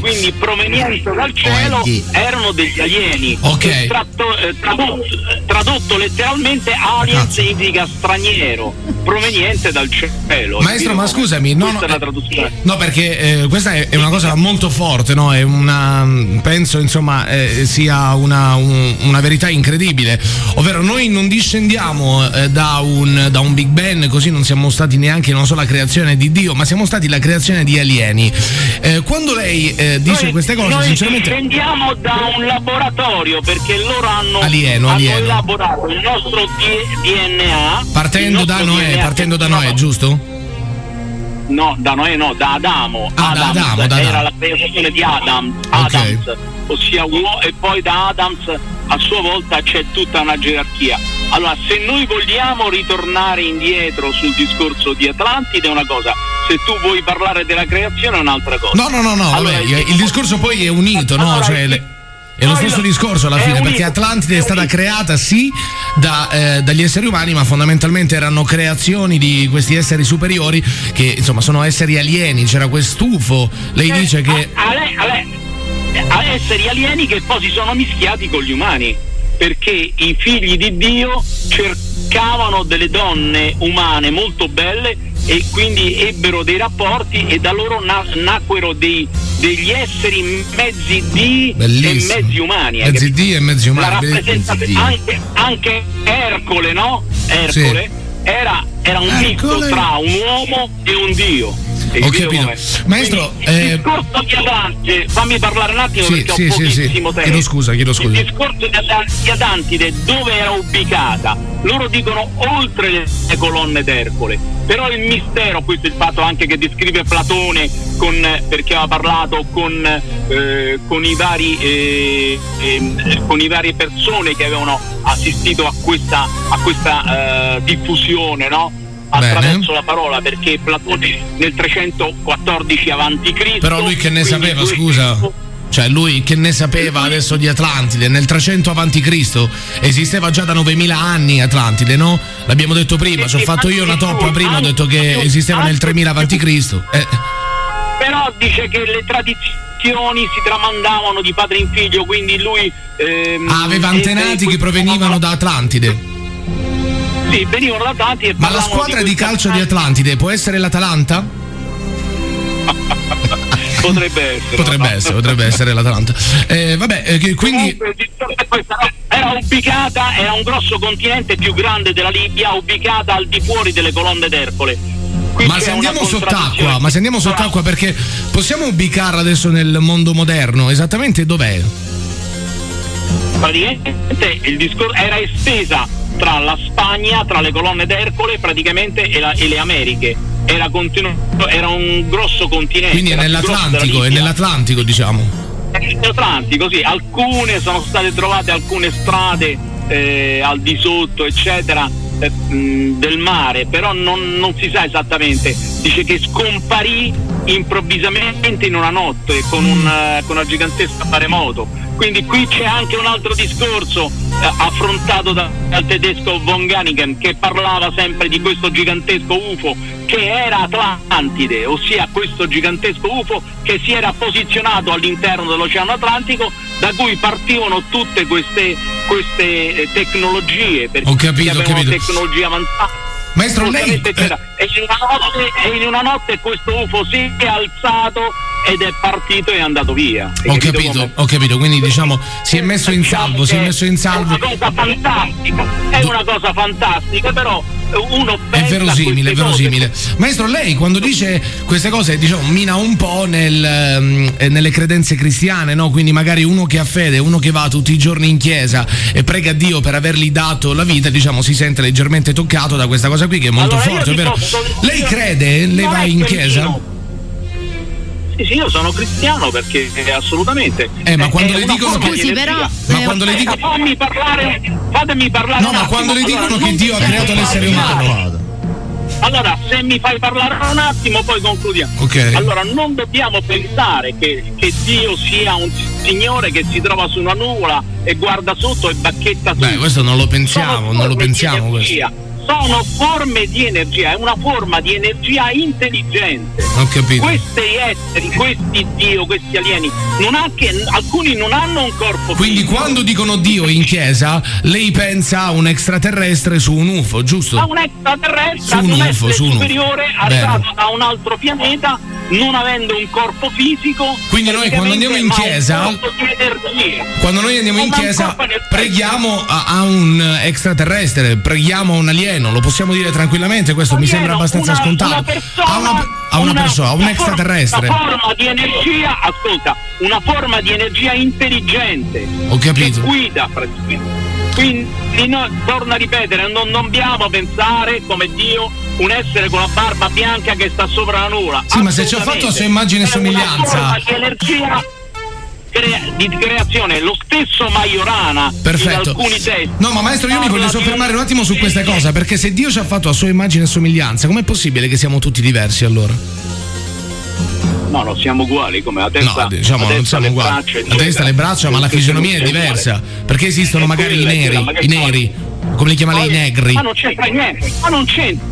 quindi provenienti dal cielo Oh, erano degli alieni Ok. E tratto- eh, tradotto, tradotto letteralmente alien Cazzo. significa straniero proveniente dal cielo Maestro, ma scusami, no, questa no, è la eh, traduzione No, perché eh, questa è, è una cosa molto forte, no? È una. penso insomma eh, sia una, un- una verità incredibile. Ovvero, noi non discendiamo eh, da, un, da un Big Bang, così non siamo stati neanche non so la creazione di Dio, ma siamo stati la creazione di alieni. Eh, quando lei eh, dice Noi- queste cose, noi sinceramente. dipendiamo da un laboratorio perché loro hanno, Alieno, hanno alieno. elaborato il nostro DNA. Partendo il da nostro Noè, partendo da no, Noè, giusto? No, da Noè no, da Adamo. Ah, da Adams Adamo, da era Adamo. la creazione di Adam. Adams, ossia uomo, e poi da Adams a sua volta c'è tutta una gerarchia. Allora, se noi vogliamo ritornare indietro sul discorso di Atlantide è una cosa, se tu vuoi parlare della creazione è un'altra cosa. No, no, no, no, Allora, vabbè, il discorso poi è unito, no? Allora, Cioè, le- è lo stesso discorso alla fine, perché Atlantide è stata creata sì da, eh, dagli esseri umani, ma fondamentalmente erano creazioni di questi esseri superiori che insomma sono esseri alieni. C'era quest'UFO, lei Eh, dice che. a, a a a esseri alieni che poi si sono mischiati con gli umani perché i figli di Dio cercavano delle donne umane molto belle e quindi ebbero dei rapporti e da loro na- nacquero dei- degli esseri mezzi di e Bellissimo. mezzi umani Mezzi di e mezzi umani. rappresentazione- anche, anche Ercole no? Ercole era, era un misto Ercole. tra un uomo e un dio Ho capito? Maestro, Quindi, eh, il discorso di Atlantide, fammi parlare un attimo Sì, perché ho sì, sì, sì. pochissimo tempo. Chiedo scusa, chiedo scusa. Il discorso di Atlantide dove era ubicata? Loro dicono oltre le, colonne d'Ercole. Però il mistero, questo è il fatto anche che descrive Platone con, perché aveva parlato con, eh, con i vari eh, ehm, con i varie persone che avevano assistito a questa, a questa eh, diffusione, no? Attraverso la parola perché Platone nel 314 avanti Cristo Però lui che ne sapeva, scusa? Cioè lui che ne sapeva adesso di Atlantide? Nel 300 avanti Cristo esisteva già da 9000 anni Atlantide, no? L'abbiamo detto prima, ci ho fatto io una toppa prima, ho detto che esisteva nel 3000 avanti Cristo. Eh, però dice che le tradizioni si tramandavano di padre in figlio quindi lui ehm, ah, aveva antenati che provenivano da Atlantide. Sì venivano da tanti e Ma la squadra di questa- calcio di Atlantide può essere l'Atalanta? [LAUGHS] potrebbe essere Potrebbe no? essere, potrebbe essere l'Atalanta. Eh, vabbè, eh, quindi era ubicata era un grosso continente più grande della Libia ubicata al di fuori delle colonne d'Ercole Ma se andiamo sott'acqua, ma se andiamo sott'acqua perché possiamo ubicarla adesso nel mondo moderno, esattamente dov'è? Praticamente il discorso era estesa tra la Spagna, tra le colonne d'Ercole praticamente e, la- e le Americhe. Era, continu- era un grosso continente. Quindi è nell'Atlantico, è nell'Atlantico diciamo. È nell'Atlantico, sì. Alcune sono state trovate alcune strade eh, al di sotto, eccetera, eh, mh, del mare, però non, non si sa esattamente. dice che scomparì improvvisamente in una notte con, un, con una gigantesca maremoto. Quindi qui c'è anche un altro discorso eh, affrontato da- dal tedesco von Ganiken che parlava sempre di questo gigantesco UFO che era Atlantide, ossia questo gigantesco UFO che si era posizionato all'interno dell'Oceano Atlantico da cui partivano tutte queste, queste eh, tecnologie, Ho capito, ho capito. tecnologie avanzate. Maestro, lei- c'era. E, in notte, e in una notte questo UFO si è alzato ed è partito e è andato via. Hai Ho capito capito, ho capito, quindi diciamo si è messo in salvo, si è messo in salvo. È una cosa fantastica, è una cosa fantastica, però uno È verosimile, è queste cose verosimile. Maestro, lei quando dice queste cose, diciamo, mina un po' nel, ehm, eh, nelle credenze cristiane, no? Quindi magari uno che ha fede, uno che va tutti i giorni in chiesa e prega Dio per avergli dato la vita, diciamo, si sente leggermente toccato da questa cosa qui che è molto Allora, forte, posso- Lei crede? Lei va è in chiesa? Sì, sì, io sono cristiano perché eh, assolutamente. Eh, ma quando è le una dicono che- Scusi, però, Ma eh, quando le dicono- Fammi parlare, fatemi parlare. No, ma quando le Allora, dicono che Dio ha creato l'essere umano. Allora, se mi fai parlare un attimo, poi concludiamo. Ok. Allora, non dobbiamo pensare che, che Dio sia un signore che si trova su una nuvola e guarda sotto e bacchetta su. Beh, questo non lo pensiamo, Sono non lo pensiamo questo. Sono forme di energia, è una forma di energia intelligente. Ho capito. Questi esseri, questi Dio, questi alieni, non che, alcuni non hanno un corpo Quindi fisico. quando dicono Dio in chiesa, lei pensa a un extraterrestre su un UFO, giusto? a un extraterrestre, Su un un UFO, su un UFO. superiore arrivato da un altro pianeta, non avendo un corpo fisico. Quindi noi quando andiamo in chiesa-. Quando noi andiamo in chiesa preghiamo a, a un extraterrestre, preghiamo a un alieno, lo possiamo dire tranquillamente, questo mi sembra abbastanza una, scontato. Una persona, a una, a una persona, a un una extraterrestre. Forma, una forma di energia, ascolta, una forma di energia intelligente. Ho capito. Che guida praticamente. Quindi no, torno a ripetere, non dobbiamo pensare come Dio un essere con la barba bianca che sta sopra la nuvola. Sì, ma se ci ha fatto a sua immagine e somiglianza. di energia crea- di creazione, lo stesso Majorana Perfetto. in alcuni testi. No, ma maestro, io mi voglio soffermare un attimo su questa cosa, perché se Dio ci ha fatto a sua immagine e somiglianza, com'è possibile che siamo tutti diversi allora? No, no, siamo uguali come la testa. No, diciamo, la non siamo uguali. La testa, le braccia, ma la fisionomia è diversa. Perché esistono magari i neri, i neri, come li chiama lei, i negri. Ma non c'entra niente, ma non c'entra.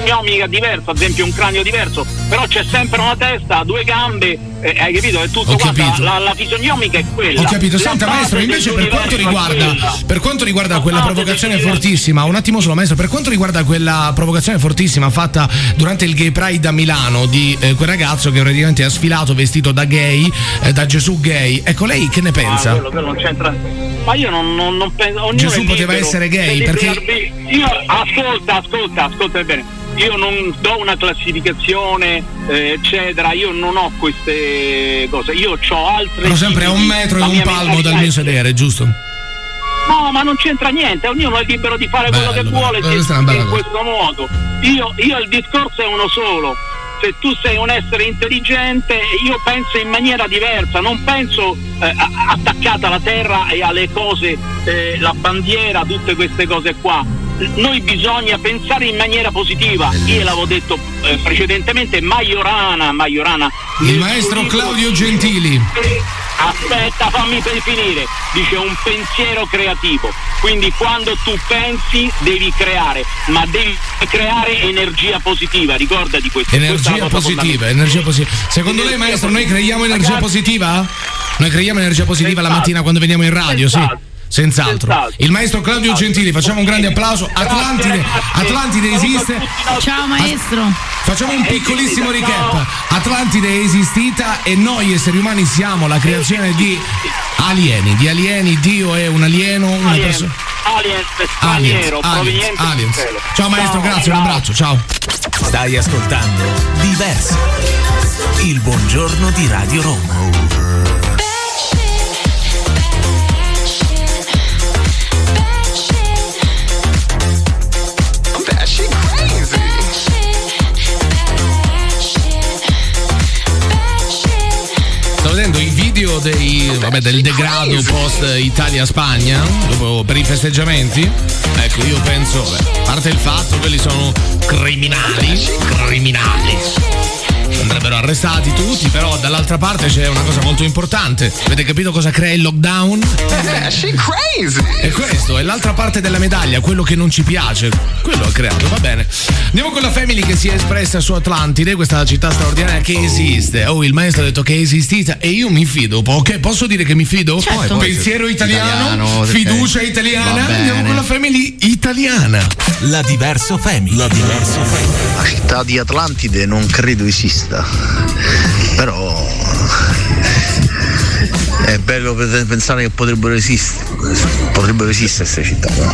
Fisionomica diversa, ad esempio un cranio diverso, però c'è sempre una testa, due gambe, eh, hai capito? È tutto quanto, la, la fisionomica è quella. Ho capito, senta maestro, invece per quanto riguarda quella. per quanto riguarda La quella provocazione fortissima, un attimo solo maestro, per quanto riguarda quella provocazione fortissima fatta durante il Gay Pride a Milano di eh, quel ragazzo che praticamente ha sfilato vestito da gay, eh, da Gesù gay. Ecco lei che ne Ah, pensa? quello, quello non c'entra. Ma io non, non, non penso. ognuno Gesù poteva libero, essere gay, perché-. Io ascolta, ascolta, ascolta bene. Io non do una classificazione, eh, eccetera, io non ho queste cose, io ho altre. Però sempre a un metro e un palmo dal mio sedere, giusto? No, ma non c'entra niente, ognuno è libero di fare quello che Bello, vuole bello. se- in questo modo. Io, io il discorso è uno solo. Se tu sei un essere intelligente, io penso in maniera diversa, non penso eh, attaccata alla terra e alle cose, eh, la bandiera, tutte queste cose qua. Noi bisogna pensare in maniera positiva. Io l'avevo detto eh, precedentemente, Majorana, Majorana. Il maestro Claudio Gentili. Aspetta, fammi per finire. Dice un pensiero creativo. Quindi quando tu pensi devi creare, ma devi creare energia positiva, ricordati questo. Questa è Energia positiva, energia positiva. Secondo lei, Energia maestro, noi positiva. creiamo energia Ragazzi, positiva? Noi creiamo energia positiva la mattina quando veniamo in radio, sì. Senz'altro. Senz'altro. Il maestro Claudio Gentili, facciamo un grande applauso. Atlantide, Atlantide esiste. Ciao maestro. Facciamo un piccolissimo recap. Atlantide è esistita e noi esseri umani siamo la creazione di alieni. Di alieni, Dio è un alieno, una Alien, persona. alien Aliens, straniero, aliens, aliens. cielo. Ciao maestro, grazie, un abbraccio, ciao. Stai ascoltando Diverso. Il buongiorno di Radio Roma. Dei, vabbè, del degrado post Italia-Spagna dopo- per i festeggiamenti. Ecco, io penso, beh, a parte il fatto che quelli sono criminali, criminali. Andrebbero arrestati tutti, però dall'altra parte c'è una cosa molto importante. Avete capito cosa crea il lockdown? She crazy! È questo, è l'altra parte della medaglia, quello che non ci piace. Quello ha creato, va bene. Andiamo con la Family che si è espressa su Atlantide, questa città straordinaria che esiste. Oh, il maestro ha detto che è esistita e io mi fido. Ok, posso dire che mi fido? Certo. Pensiero italiano, Italiano, fiducia italiana. Va bene. Andiamo con la Family italiana. La diverso Family. La diverso Family. La città di Atlantide non credo esista, però è bello pe- pensare che potrebbero esistere, potrebbero esistere queste città, però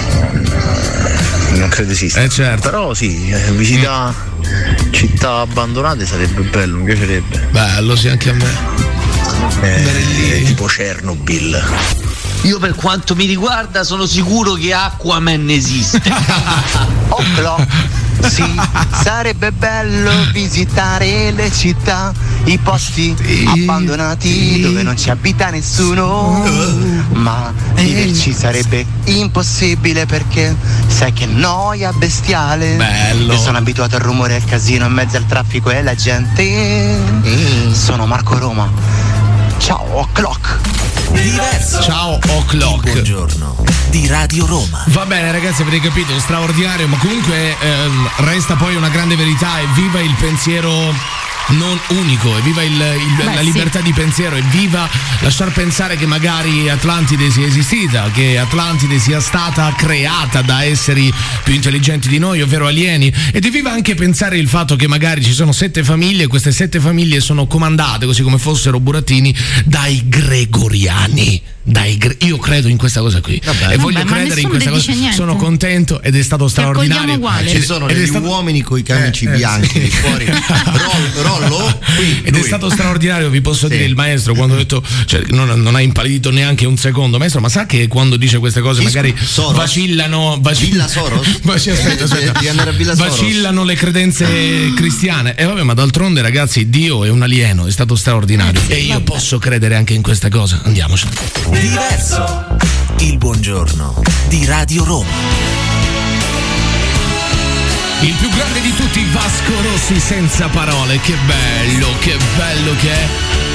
non credo esista. Eh certo. Però sì, eh, visitare città abbandonate sarebbe bello, mi piacerebbe. Bello, sì, anche a me. Eh, tipo Chernobyl. Io per quanto mi riguarda sono sicuro che Aquaman esiste. [LAUGHS] Oh, però, sì, sarebbe bello visitare le città, i posti abbandonati dove non ci abita nessuno. Ma viverci sarebbe impossibile perché sai che noia bestiale. Bello. Io sono abituato al rumore e al casino in mezzo al traffico e alla gente. Sono Marco Roma. Ciao, O'Clock. Diverso. Ciao O'Clock. Buongiorno. Di Radio Roma. Va bene ragazzi, avete capito, straordinario, ma comunque ehm, resta poi una grande verità, evviva il pensiero non unico, evviva il- il- Beh, la sì. libertà di pensiero, evviva lasciar pensare che magari Atlantide sia esistita, che Atlantide sia stata creata da esseri più intelligenti di noi, ovvero alieni, ed evviva anche pensare il fatto che magari ci sono sette famiglie e queste sette famiglie sono comandate, così come fossero burattini, dai gregoriani. Dai io credo in questa cosa qui Vabbè. e voglio Vabbè, credere in questa cosa. niente. Sono contento ed è stato straordinario. Ci sono degli stato- uomini con i camici Eh, eh, bianchi sì. lì fuori. [LAUGHS] Rol- Rollo, [LAUGHS] qui, Ed è lui. stato straordinario, vi posso Sì. dire, il maestro quando ha detto, cioè, non, non ha impallidito neanche un secondo, maestro, ma sa che quando dice queste cose Chi magari Soros? vacillano, vaci- Villa Soros? [LAUGHS] Vaci- aspetta, aspetta. Devi andare a Villa Soros. vacillano le credenze cristiane. E vabbè, ma d'altronde, ragazzi, Dio è un alieno, è stato straordinario. E io posso credere anche in questa cosa. Andiamoci. Diverso. Il buongiorno di Radio Roma. Il più grande di tutti, Vasco Rossi senza parole. Che bello, che bello che è.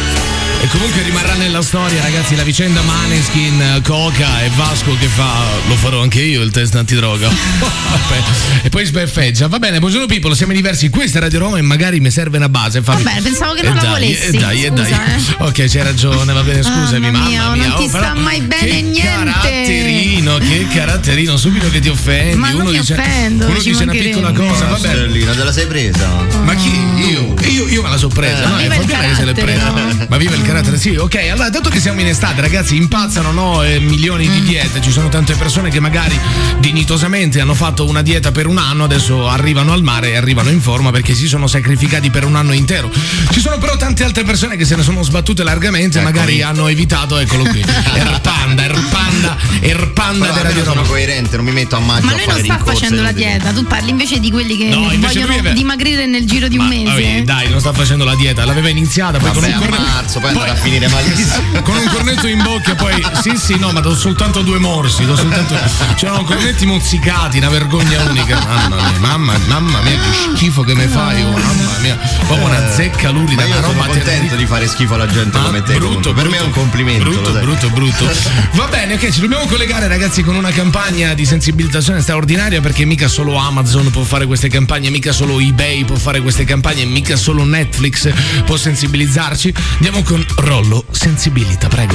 E comunque rimarrà nella storia, ragazzi, la vicenda Maneskin, Coca e Vasco che fa. Lo farò anche io il test antidroga. [LAUGHS] E poi sbeffeggia. Va bene, buongiorno people, siamo diversi. Questa è Radio Roma e magari mi serve una base. Fammi... Vabbè, pensavo che Eh non la dai, volessi. eh dai, eh Scusa, dai. eh. Ok, c'hai ragione, va bene, scusami, Mamma mamma mia, mia. non ti oh, però sta mai bene che niente. Caratterino, che caratterino, subito che ti offendi. Ma non uno mi dice, offendo, uno ci dice una piccola cosa, va bene. Te la sei presa? Ma chi? Io? Io, io me la so presa. Eh. no, viva Fabiana che se l'è carattere, presa. no? Ma viva il carattere, sì, ok. Allora, dato che siamo in estate, ragazzi, impazzano no, eh, milioni Mm. di diete. Ci sono tante persone che magari dignitosamente hanno fatto una dieta per un anno, adesso arrivano al mare e arrivano in forma perché si sono sacrificati per un anno intero. Ci sono però tante altre persone che se ne sono sbattute largamente e magari hanno evitato, eccolo qui. [LAUGHS] Er panda, er panda, er panda Però della Radio sono Roma. coerente, non mi metto a maggio Ma a lui non sta facendo la dieta, tu parli invece di quelli che No, vogliono dimagrire nel giro di un Ma, mese. vabbè. Dai, non sta facendo la dieta, l'aveva iniziata, poi Vabbè, con un cornetto. marzo, poi andrà a finire malissimo. [LAUGHS] Con un cornetto in bocca, poi sì, sì, no, ma do soltanto due morsi, do soltanto. C'erano cornetti mozzicati, una vergogna unica. Mamma mia, mamma, mamma mia, che schifo che mi fai, oh, mamma mia. Proprio una zecca lurida, una sono roba contento terribile. di fare schifo alla gente Ah, come te. brutto, comunque. per me è un complimento. Brutto, brutto, brutto. Va bene, ok, ci dobbiamo collegare, ragazzi, con una campagna di sensibilizzazione straordinaria perché mica solo Amazon può fare queste campagne, mica solo eBay può fare queste campagne, mica solo Netflix può sensibilizzarci. Andiamo con Rollo Sensibilita, prego.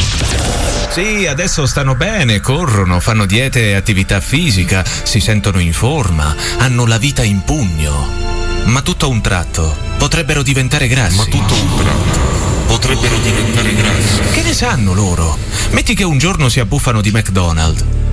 Sì, adesso stanno bene, corrono, fanno diete e attività fisica, si sentono in forma, hanno la vita in pugno. Ma tutto a un tratto potrebbero diventare grassi. Ma tutto a un tratto potrebbero diventare grassi. Che ne sanno loro? Metti che un giorno si abbuffano di McDonald's.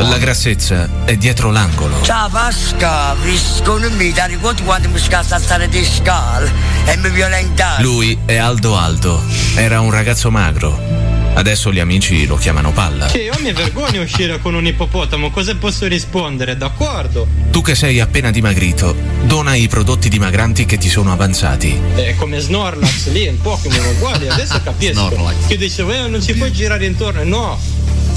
La grassezza è dietro l'angolo. Ciao Pasca, visto non mi dai conto quando mi scassa a stare di scale e mi violentare. Lui è Aldo Aldo, era un ragazzo magro. Adesso gli amici lo chiamano palla. Che io mi vergogno a uscire con un ippopotamo, cosa posso rispondere? D'accordo? Tu che sei appena dimagrito, dona i prodotti dimagranti che ti sono avanzati. È come Snorlax lì, un Pokémon uguale, adesso capisco. Snorlax. Che dicevo, eh, non ci puoi girare intorno. No,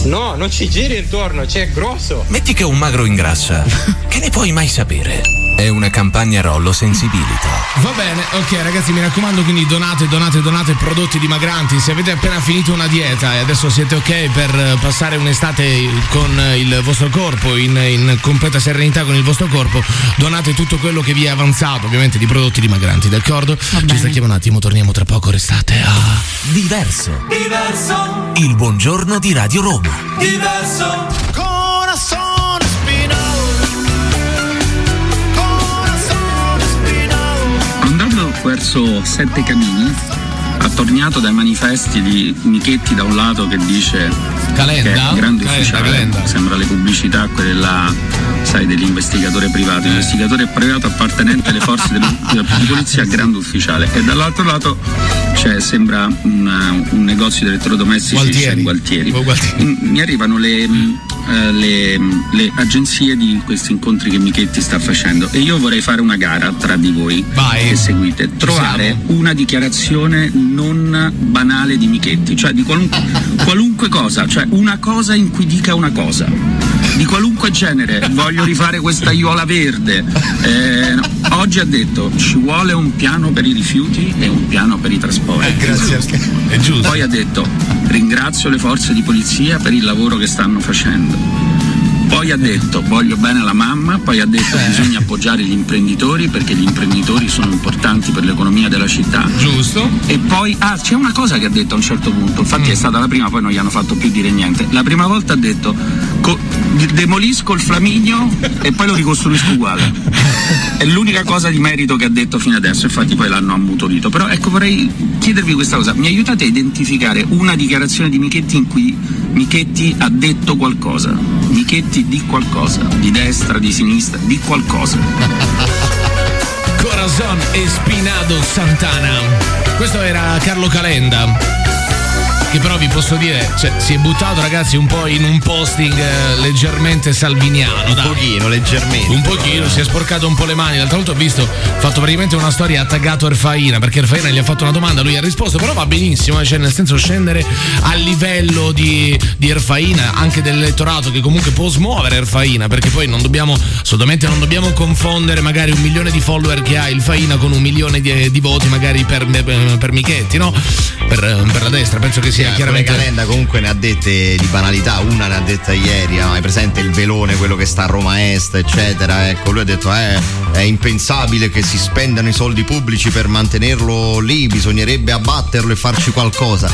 no, non ci giri intorno, c'è grosso. Metti che un magro ingrassa. [LAUGHS] che ne puoi mai sapere? È una campagna Rollo Sensibilità. Va bene, ok ragazzi mi raccomando quindi donate, donate, donate prodotti dimagranti. Se avete appena finito una dieta e adesso siete ok per passare un'estate con il vostro corpo, in, in completa serenità con il vostro corpo, donate tutto quello che vi è avanzato, ovviamente di prodotti dimagranti, d'accordo? Ci stacchiamo un attimo, torniamo tra poco, restate a... Diverso. Diverso, Il buongiorno di Radio Roma. diverso. Corazón verso Sette Camini, attorniato dai manifesti di Michetti da un lato che dice Calenda? che è grande Calenda, ufficiale, Calenda. sembra le pubblicità, quelle là, sai, dell'investigatore privato, investigatore privato appartenente alle forze di [LAUGHS] polizia, grande ufficiale. E dall'altro lato c'è, sembra una- un negozio di elettrodomestici Gualtieri. c'è Gualtieri. Oh, Gualtieri. Mm, Mi arrivano le, mm, eh, le, le agenzie di questi incontri che Michetti sta facendo e io vorrei fare una gara tra di voi che seguite, trovare una dichiarazione non banale di Michetti, cioè di qualunque, [LAUGHS] qualunque cosa, cioè una cosa in cui dica una cosa. Di qualunque genere, voglio rifare questa aiuola verde. Eh, no. Oggi ha detto ci vuole un piano per i rifiuti e un piano per i trasporti. grazie. È giusto. Poi ha detto ringrazio le forze di polizia per il lavoro che stanno facendo. Poi ha detto voglio bene alla mamma, poi ha detto bisogna appoggiare gli imprenditori perché gli imprenditori sono importanti per l'economia della città. Giusto. E poi, ah, c'è una cosa che ha detto a un certo punto, infatti è stata la prima, poi non gli hanno fatto più dire niente. La prima volta ha detto co- demolisco il flaminio e poi lo ricostruisco uguale. È l'unica cosa di merito che ha detto fino adesso, infatti poi l'hanno ammutolito. Però ecco vorrei chiedervi questa cosa, mi aiutate a identificare una dichiarazione di Michetti in cui Michetti ha detto qualcosa. Michetti di qualcosa, di destra, di sinistra, di qualcosa. Corazon Espinado Santana. Questo era Carlo Calenda. Che però vi posso dire, cioè, si è buttato ragazzi un po' in un posting eh, leggermente salviniano. Un pochino, leggermente. Un pochino, si è sporcato un po' le mani. L'altra volta ho visto, fatto praticamente una storia, ha taggato Erfaina, perché Erfaina gli ha fatto una domanda, lui ha risposto, però va benissimo, eh, cioè nel senso scendere a livello di, di Erfaina, anche dell'elettorato che comunque può smuovere Erfaina, perché poi non dobbiamo, assolutamente non dobbiamo confondere magari un milione di follower che ha il Faina con un milione di, di voti magari per, per Michetti, no? Per, per la destra, penso che sia Come chiaramente... Calenda comunque ne ha dette di banalità, una ne ha detta ieri, no? hai presente il velone, quello che sta a Roma Est, eccetera. Ecco, lui ha detto eh, è impensabile che si spendano i soldi pubblici per mantenerlo lì, bisognerebbe abbatterlo e farci qualcosa.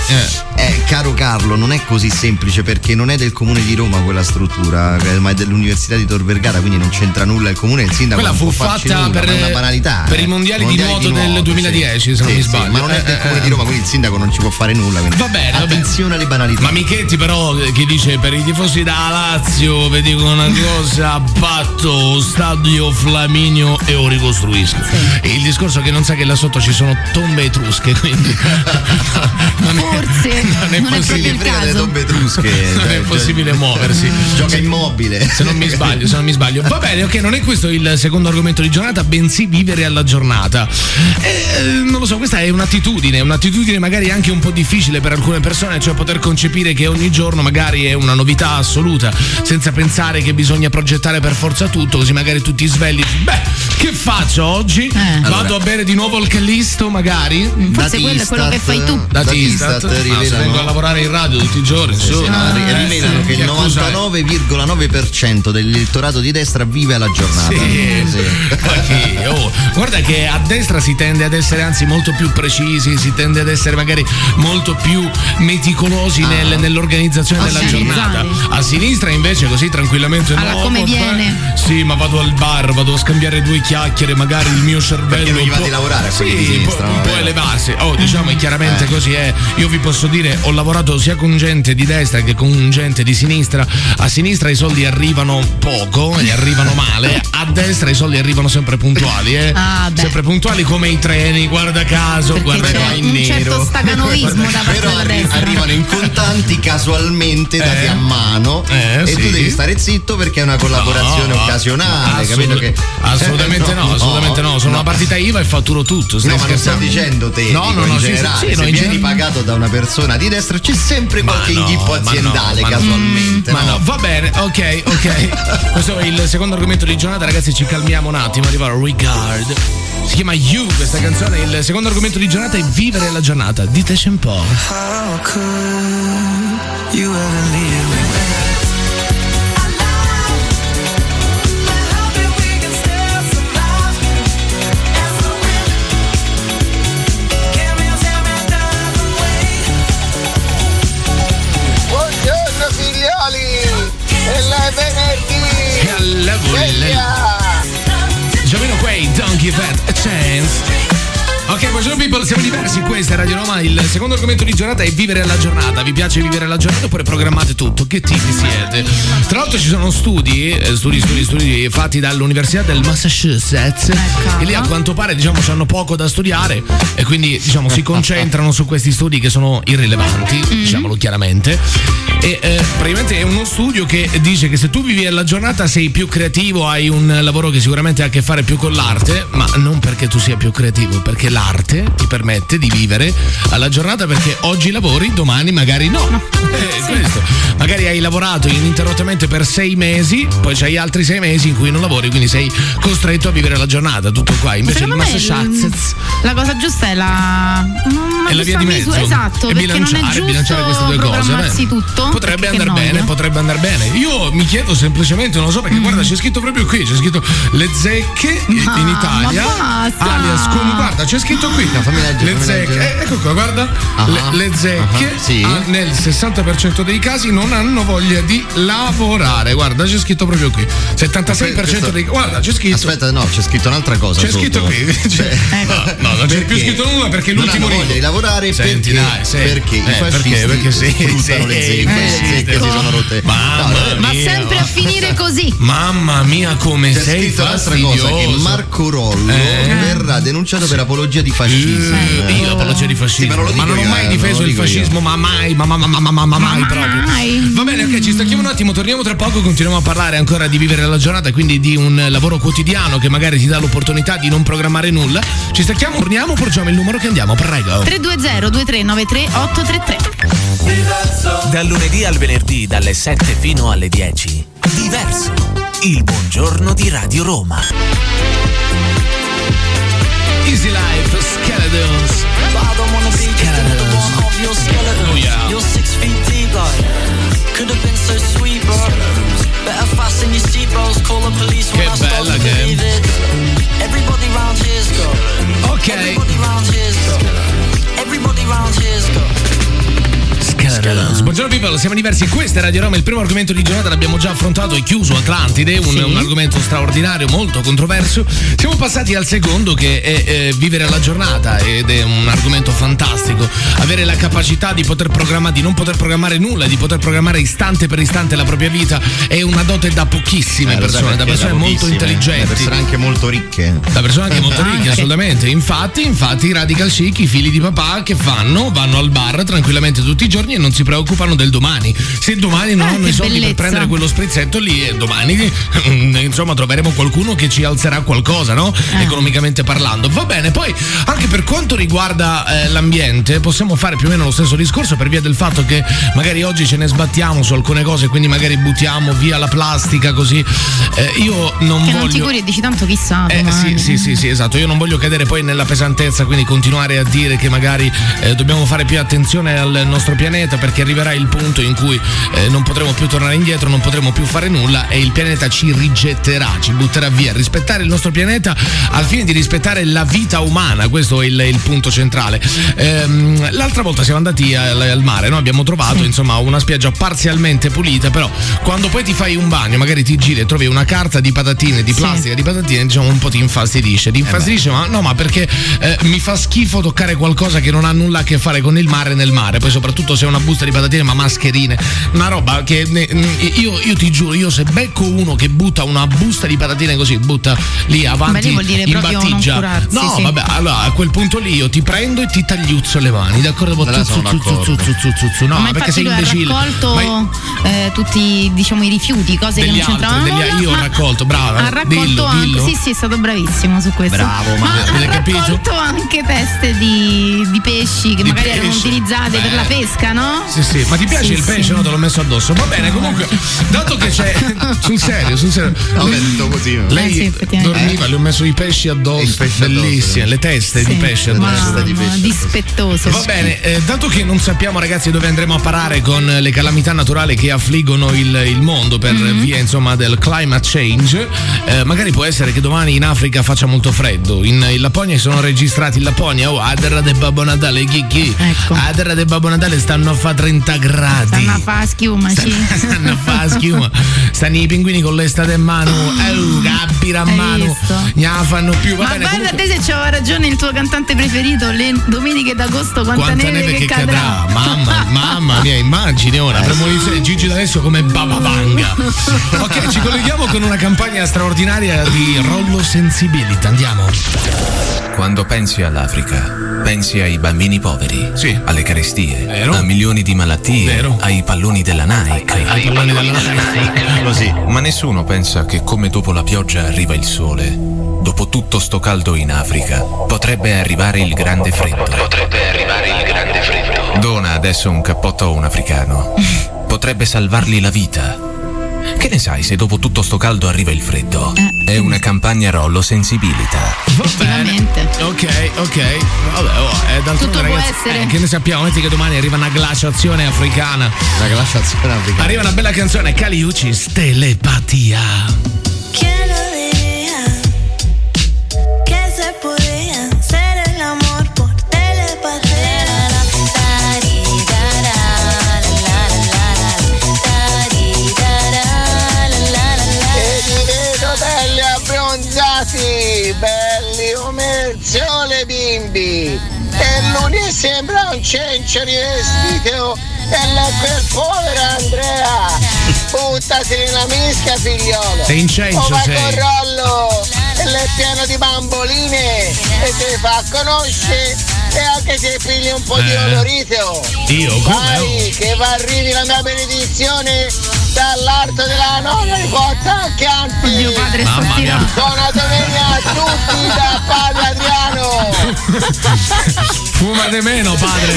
Eh, caro Carlo, non è così semplice perché non è del comune di Roma quella struttura, eh, ma è dell'Università di Tor Vergata, quindi non c'entra nulla il comune il sindaco Quella fu fatta nulla, per, una banalità. per eh. i mondiali, di nuoto del sì. 2010, se non Sì, mi sì, sbaglio. ma non è del Eh, comune eh, di Roma, quindi il sindaco non ci può fare nulla. Va bene, va bene. Attenzione alle banalità. Ma Michetti però eh, che dice per i tifosi da Lazio vi dico una [LAUGHS] cosa, batto stadio Flaminio e lo ricostruisco. E il discorso è che non sa che là sotto ci sono tombe etrusche, quindi [LAUGHS] non è, Forse [LAUGHS] non è non è possibile il caso. tombe etrusche. [LAUGHS] non è possibile muoversi. Gioca immobile. Se non mi sbaglio, se non mi sbaglio. Va bene, ok, non è questo il secondo argomento di giornata, bensì vivere alla giornata. Eh, non lo so, questa è un'attitudine, un'attitudine magari anche un po' difficile per alcune persone, cioè poter concepire che ogni giorno magari è una novità assoluta, senza pensare che bisogna progettare per forza tutto, così magari tu ti svegli. Beh, che faccio oggi? Vado Allora. a bere di nuovo il Callisto, magari? Forse quello è quello che fai tu. Da Da Tistat. Tistat Ah, vengo a lavorare in radio tutti i giorni, Sì, su. sì, no, Eh, rivelano che il che accusa è? 99,9% dell'elettorato di destra vive alla giornata. Sì. Ma chi? Oh, guarda che a destra si tende ad essere anzi molto più precisi, si tende ad essere magari molto più meticolosi nel- nell'organizzazione della giornata. A sinistra invece così tranquillamente Alla no, come viene. Sì, ma vado al bar, vado a scambiare due chiacchiere, magari il mio cervello Perché non gli va può- di lavorare a quelli sì, di sinistra, può, no? può elevarsi. Oh, diciamo chiaramente Eh. così è. Io vi posso dire, ho lavorato sia con gente di destra che con gente di sinistra. A sinistra i soldi arrivano poco e arrivano male, a destra i soldi arrivano sempre puntuali, eh. Ah, beh. sempre puntuali come i treni, guarda caso, Perché guarda qua in un nero. certo stacanovismo da parte Però arri- arrivano in contanti casualmente dati Eh. a mano Eh, e sì. tu devi stare zitto perché è una collaborazione No, occasionale, assolut- capito che Assolutamente Eh, no, assolutamente no. Sono una partita IVA e fatturo tutto. stai No, ma non sto dicendo te, No, no, no, in sì, sì, generale, sì, no, se vieni gen- pagato da una persona di destra c'è sempre qualche no, inghippo no, aziendale ma no. casualmente. Ma no? no, va bene, ok, ok. [LAUGHS] Questo è il secondo argomento di giornata, ragazzi. Ci calmiamo un attimo. Arriva Regard. Si chiama You questa canzone. Il secondo argomento di giornata è vivere la giornata. Diteci un po'. How could you ever leave me? Giovino Quay, don't give it a chance. Ok, buongiorno people, siamo diversi, questa è Radio Roma, il secondo argomento di giornata è vivere la giornata, vi piace vivere la giornata oppure programmate tutto? Che tipi siete? Tra l'altro ci sono studi, eh, studi, studi, studi fatti dall'Università del Massachusetts che lì a quanto pare diciamo hanno poco da studiare e quindi diciamo si [LAUGHS] concentrano su questi studi che sono irrilevanti, diciamolo chiaramente. E eh, praticamente è uno studio che dice che se tu vivi la giornata sei più creativo, hai un lavoro che sicuramente ha a che fare più con l'arte, ma non perché tu sia più creativo, perché l'arte ti permette di vivere alla giornata perché oggi lavori, domani magari no. [LAUGHS] Eh, questo. Magari hai lavorato ininterrottamente per sei mesi, poi c'hai altri sei mesi in cui non lavori, quindi sei costretto a vivere la giornata, tutto qua. Invece il Massachusetts la cosa giusta è la. è la via di mezzo. Esatto, e perché non è bilanciare, giusto queste due cose. beh. tutto. Potrebbe andare bene, potrebbe andare bene. Io mi chiedo semplicemente, non lo so perché Mm. guarda, c'è scritto proprio qui, c'è scritto le zecche in Ma- in Italia. Alias come guarda, c'è scritto qui. fammi leggere, le fammi zecche, leggere. eh, ecco qua, guarda. Ah, le, le zecche ah, sì. ah, nel 60% dei casi non hanno voglia di lavorare. Guarda, c'è scritto proprio qui. 76% Questo- dei Guarda, c'è scritto. Aspetta, no, c'è scritto un'altra cosa. C'è sotto. scritto qui. Cioè, No, no, non c'è più scritto nulla perché non l'ultimo hanno rigo. voglia di lavorare Senti, perché, dai, sì. perché i Eh, fascisti perché? Perché sì, sì, le zecche, i le zecche si sono rotte. Mamma No, Ma mia. sempre a finire così. Mamma mia, come C'è sei scritto un'altra fastidioso. cosa che Marco Rollo Eh. verrà denunciato per apologia di fascismo. Eh, io apologia di fascismo, Sì, ma non ho mai eh, difeso il fascismo, ma mai, ma, ma, ma, ma, ma, ma mai Ma proprio. mai. Va bene, ok, ci stacchiamo un attimo, torniamo tra poco, continuiamo a parlare ancora di vivere la giornata, quindi di un lavoro quotidiano che magari ti dà l'opportunità di non programmare nulla. Ci stacchiamo, torniamo, porgiamo il numero che andiamo, prego. 320 2393 833 Dal lunedì al venerdì dalle 7 fino alle 10. Diverso. Il buongiorno di Radio Roma. Easy Life, Skeletons. I don't wanna be just another one of your skeletons. Oh, yeah. You're six feet deep, like could have been so sweet, bro. Better fasten your seatbelts, call the police when Che I start to believe it. Everybody round here's got. Ok. Everybody round here's got. Everybody round here's got. Buongiorno people, siamo diversi. Questa è Radio Roma, il primo argomento di giornata l'abbiamo già affrontato e chiuso Atlantide, un, un argomento straordinario, molto controverso. Siamo passati al secondo che è eh, vivere la giornata ed è un argomento fantastico. Avere la capacità di poter programmare, di non poter programmare nulla, di poter programmare istante per istante la propria vita è una dote da pochissime Eh, persone, da persone molto pochissime, intelligenti. Da persone anche molto ricche. Da persone anche molto ricche, Anche. [LAUGHS] assolutamente. Infatti, infatti, i radical chic, i figli di papà, che fanno? Vanno al bar tranquillamente tutti i giorni e non si preoccupano del domani. Se domani non Eh, hanno i soldi per bellezza. prendere quello sprizzetto lì, eh, domani mm, insomma troveremo qualcuno che ci alzerà qualcosa, no? Eh. Economicamente parlando. Va bene, poi anche per quanto riguarda eh, l'ambiente, possiamo fare più o meno lo stesso discorso per via del fatto che magari oggi ce ne sbattiamo su alcune cose, quindi magari buttiamo via la plastica così. Eh, io non Che voglio. non ti curi e dici tanto chissà. Eh, sì, sì, sì, sì, esatto. Io non voglio cadere poi nella pesantezza, quindi continuare a dire che magari eh, dobbiamo fare più attenzione al nostro pianeta perché arriverà il punto in cui eh, non potremo più tornare indietro, non potremo più fare nulla e il pianeta ci rigetterà, ci butterà via. Rispettare il nostro pianeta al fine di rispettare la vita umana, questo è il, il punto centrale. Ehm, l'altra volta siamo andati al, al mare, no? abbiamo trovato insomma una spiaggia parzialmente pulita, però quando poi ti fai un bagno, magari ti giri e trovi una carta di patatine, di Sì. plastica, di patatine, diciamo un po' ti infastidisce. Ti infastidisce, ma no, ma perché eh, mi fa schifo toccare qualcosa che non ha nulla a che fare con il mare nel mare. Poi, soprattutto se è una busta di patatine, ma mascherine. Una roba che io, io ti giuro, io se becco uno che butta una busta di patatine così, butta lì avanti Beh, lì vuol dire in battigia. curarsi, no, sì. vabbè, allora a quel punto lì io ti prendo e ti tagliuzzo le mani, d'accordo? Allora Zu, sono zu, zu, zu, zu, zu, zu, zu. No, ma perché sei lui ha imbecille. raccolto Ma- eh, tutti diciamo i rifiuti, cose Degli che non c'entravano degli- io ho ma raccolto, brava, Ha raccolto dillo, anche, dillo. sì, sì, è stato bravissimo su questo. Bravo, ma ha avete capito? raccolto anche teste di, di pesci che Di magari erano pesci. utilizzate per Beh. la pesca, no? Sì, sì, ma ti piace Sì, il sì. pesce? No, te l'ho messo addosso. Va bene, comunque, dato che c'è. [LAUGHS] sul serio, sul serio. Vabbè, detto così. Lei Eh, sì, dormiva, le ho messo i pesci addosso. Bellissime, le teste di pesce addosso. Mamma, dispettoso. Va bene, eh, dato che non sappiamo ragazzi dove andremo a parare con le calamità naturali che affliggono il, il mondo per Mhm. via insomma del climate change, eh, magari può essere che domani in Africa faccia molto freddo. In, in Lapponia si sono registrati in Lapponia, oh, a terra del Babbo Natale, chi chi? A terra del Babbo Natale stanno a fa 30 gradi. Stanno a fa schiuma, sì. Stanno a fa schiuma. Stanno i pinguini con l'estate in mano, eh, cappira a mano, non la fanno più. Va Ma bene, guarda comunque- te se c'aveva ragione il tuo cantante preferito, le domeniche d'agosto, quanta, Quanta neve, che cadrà. Mamma, mamma mia, immagini ora. Premonizione Gigi D'Alessio come Baba Vanga. Ok, ci colleghiamo con una campagna straordinaria di Rollo Sensibility. Andiamo. Quando pensi all'Africa, pensi ai bambini poveri, alle carestie, a milioni di malattie, ai palloni della Nike. Ai palloni della Nike. Così. Ma nessuno pensa che come dopo la pioggia arriva il sole, dopo tutto sto caldo in Africa, potrebbe arrivare il grande freddo. Potrebbe arrivare il grande freddo. Dona adesso un cappotto a un africano. [LAUGHS] Potrebbe salvargli la vita. Che ne sai se dopo tutto sto caldo arriva il freddo? È una campagna Rollo Sensibilità. Effettivamente. Ok, ok. Vabbè, oh, eh, d'altronde, Tutto può ragazzi, essere. eh, che ne sappiamo? Metti che domani arriva una glaciazione africana. La glaciazione africana. Arriva una bella canzone, Cali Uchis, telepatia. ¿Quién sole bimbi. E lui sembra un cencio di vestito. E là quel povero Andrea. Buttati nella mischia, figliolo. Sei in cencio, O vai sei. con Rollo. E l'è pieno di bamboline. E ti fa conoscere. E anche se pigli un po' di Eh. olorito. Io, come? Vai, che va arrivi la mia benedizione dall'arto della nonna di Cotta Chianti. Mio padre Mamma mia. Buona domenica a tutti da padre Adriano. Fumate meno, padre.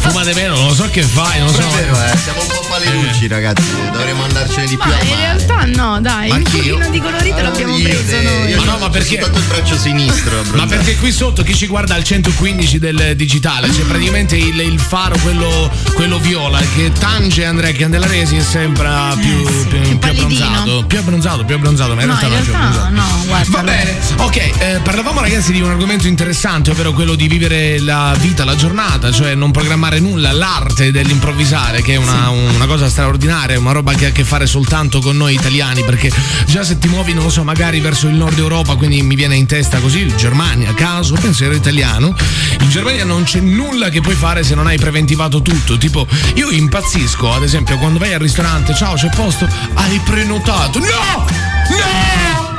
Fumate meno, non lo so che fai, non lo so. Vero, eh, siamo un po' palelucci, ragazzi. Dovremmo andarcene di più Ma a in realtà no, dai, Ma un chi? pochino di colorito l'abbiamo Io, preso te- noi. io Ma no, ma perché- soltanto il braccio sinistro. Ma perché qui sotto chi ci guarda al 115 del digitale c'è praticamente il, il faro, quello, quello viola, che tange Andrea Candelaresi è sempre più, più, più pallidino. abbronzato. Più abbronzato, più abbronzato, ma in No, realtà in non più realtà abbronzato. no, guarda. Va bene, ok, eh, parlavamo ragazzi di un argomento interessante, ovvero quello di vivere la vita, la giornata, cioè non programmare nulla, l'arte dell'improvvisare, che è una, una cosa straordinaria, una roba che ha a che fare soltanto con noi italiani, perché già se ti muovi, non lo so, magari verso il nord Europa, quindi mi viene in testa così, Germania, caso, pensiero italiano, in Germania non c'è nulla che puoi fare se non hai preventivato tutto, tipo io impazzisco, ad esempio, quando vai al ristorante, ciao, c'è posto, hai prenotato, no! No!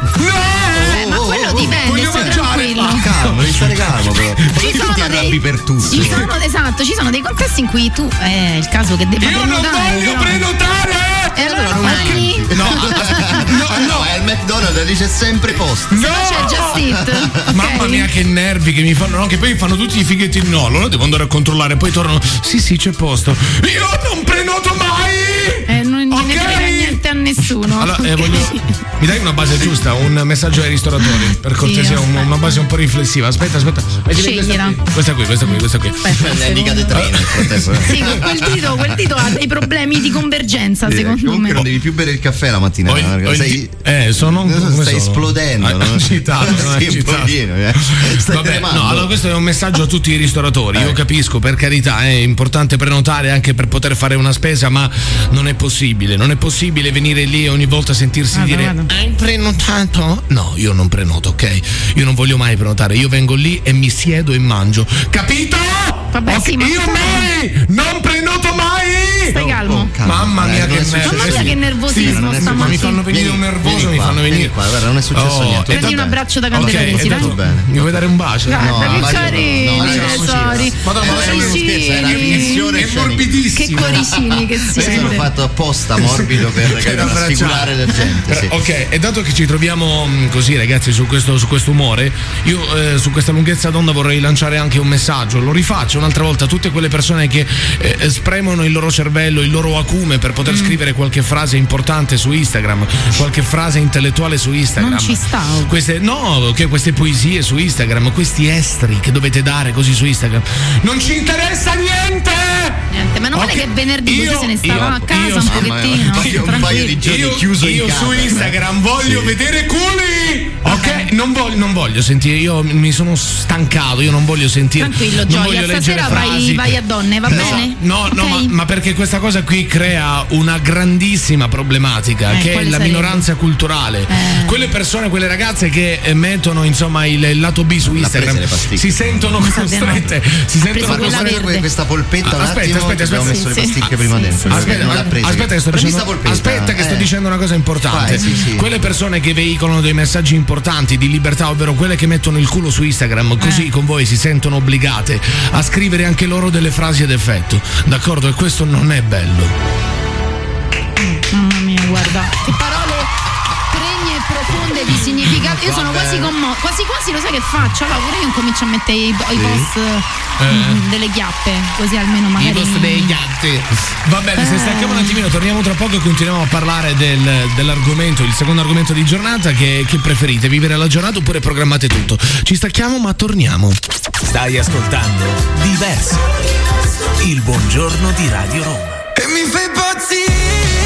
Eh, ma quello dipende, Voglio mangiare. Calmo, devi stare calmo però. Perché sono tu ti arrabbi dei- per tutto? Ci sono, esatto, ci sono dei contesti in cui tu è il caso che debba Io non prenotare. voglio però- prenotare! E allora vai. No, No, no, è [LAUGHS] il McDonald's, dice sempre posto. No! C'è Just Eat. [LAUGHS] Mamma mia che nervi che mi fanno, no? Che poi fanno tutti i fighetti. No, allora devo andare a controllare, poi tornano. Sì, sì, c'è posto. Io non prenoto mai! Eh, non Ok. Niente a nessuno. Allora, eh, voglio. Mi dai una base giusta, un messaggio ai ristoratori, per cortesia, un- aspetta. una base un po' riflessiva. Aspetta, aspetta. Scegliela. qui. Questa qui, questa qui, questa qui. Aspetta, È mica di treno nel frattempo. Sì, quel dito, quel dito ha dei problemi di convergenza, Sì, secondo me. non devi più bere il caffè la mattina. Perché ho il sei, eh, sono stai sono? esplodendo. Ah, no? [LAUGHS] agitato, no? [LAUGHS] Sì, un Agitato. pochino, eh. Stai Vabbè, tremando. no, allora questo è un messaggio a tutti i ristoratori. Io capisco, per carità, è importante prenotare anche per poter fare una spesa, ma non è possibile. Non è possibile venire lì e ogni volta sentirsi Vado, dire: vado. Hai prenotato? No, io non prenoto, ok? Io non voglio mai prenotare. Io vengo lì e mi siedo e mangio. Capito? Vabbè, Ok, sì, ma io mai! Non prenoto mai! Stai calmo. Mamma mia, Eh, che è nervoso. Mamma mia, che nervosismo Sì, ma mi fanno venire Vieni- un nervoso, mi fanno venire. qua, guarda, non è successo Oh, niente. Prendi un abbraccio da Ok, Candelosi, e dai. tutto bene. Mi vuoi dare un bacio? No, che Mario, carini, no, no, tesori. Madonna, ma era uno scherzo, era finzione È morbidissimo. Che cuoricini che Questo siete. l'ho fatto apposta morbido per, Per per rassicurare la gente. sì. Ok, e dato che ci troviamo mh, così, ragazzi, su questo, su questo umore, io eh, su questa lunghezza d'onda vorrei lanciare anche un messaggio. Lo rifaccio un'altra volta a tutte quelle persone che eh, spremono il loro cervello, il loro acume per Mm. poter scrivere qualche frase importante su Instagram, qualche frase intellettuale su Instagram. Non ci sta. oh. Queste, no, che queste poesie su Instagram, questi estri che dovete dare così su Instagram. Non ci interessa niente! Niente, meno male Ok, che venerdì così io- se ne stava io- a casa io- un pochettino. un paio- un paio tranquillo. di giorni io, chiuso in io casa, su. Instagram voglio Sì. vedere culi. Ok, non voglio, non voglio sentire, io mi sono stancato, io non voglio sentire. Tranquillo, non Gioia, voglio leggere stasera vai, vai a donne, va No, bene? No, no, Ok. ma, ma perché questa cosa qui crea una grandissima problematica Eh, che è la sarebbe? minoranza culturale. Eh. Quelle persone, quelle ragazze che eh, mettono insomma il, il lato B su Instagram si sentono costrette, si sentono costrette. questa polpetta Aspetta, aspetta, aspetta. messo Sì, le pasticche prima Sì, dentro Aspetta, aspetta che sto sta polpetta, aspetta che sto eh. dicendo una cosa importante. Vai, sì, sì. Quelle persone che veicolano dei messaggi importanti di libertà, ovvero quelle che mettono il culo su Instagram, così Eh. con voi si sentono obbligate a scrivere anche loro delle frasi ad effetto. D'accordo? E questo non è bello. Mamma mia, guarda, che parole pregne e profonde di significato. Io sono quasi commossa, quasi quasi lo sai che faccio? Allora pure io incomincio a mettere i, i post mm, delle chiappe, così almeno magari. I post dei gatti. Va bene, se stacchiamo un attimino, torniamo tra poco e continuiamo a parlare del- dell'argomento, il secondo argomento di giornata. Che, che preferite? Vivere la giornata oppure programmate tutto? Ci stacchiamo, ma torniamo. Stai ascoltando Diverso. Il buongiorno di Radio Roma. E mi fai impazzire,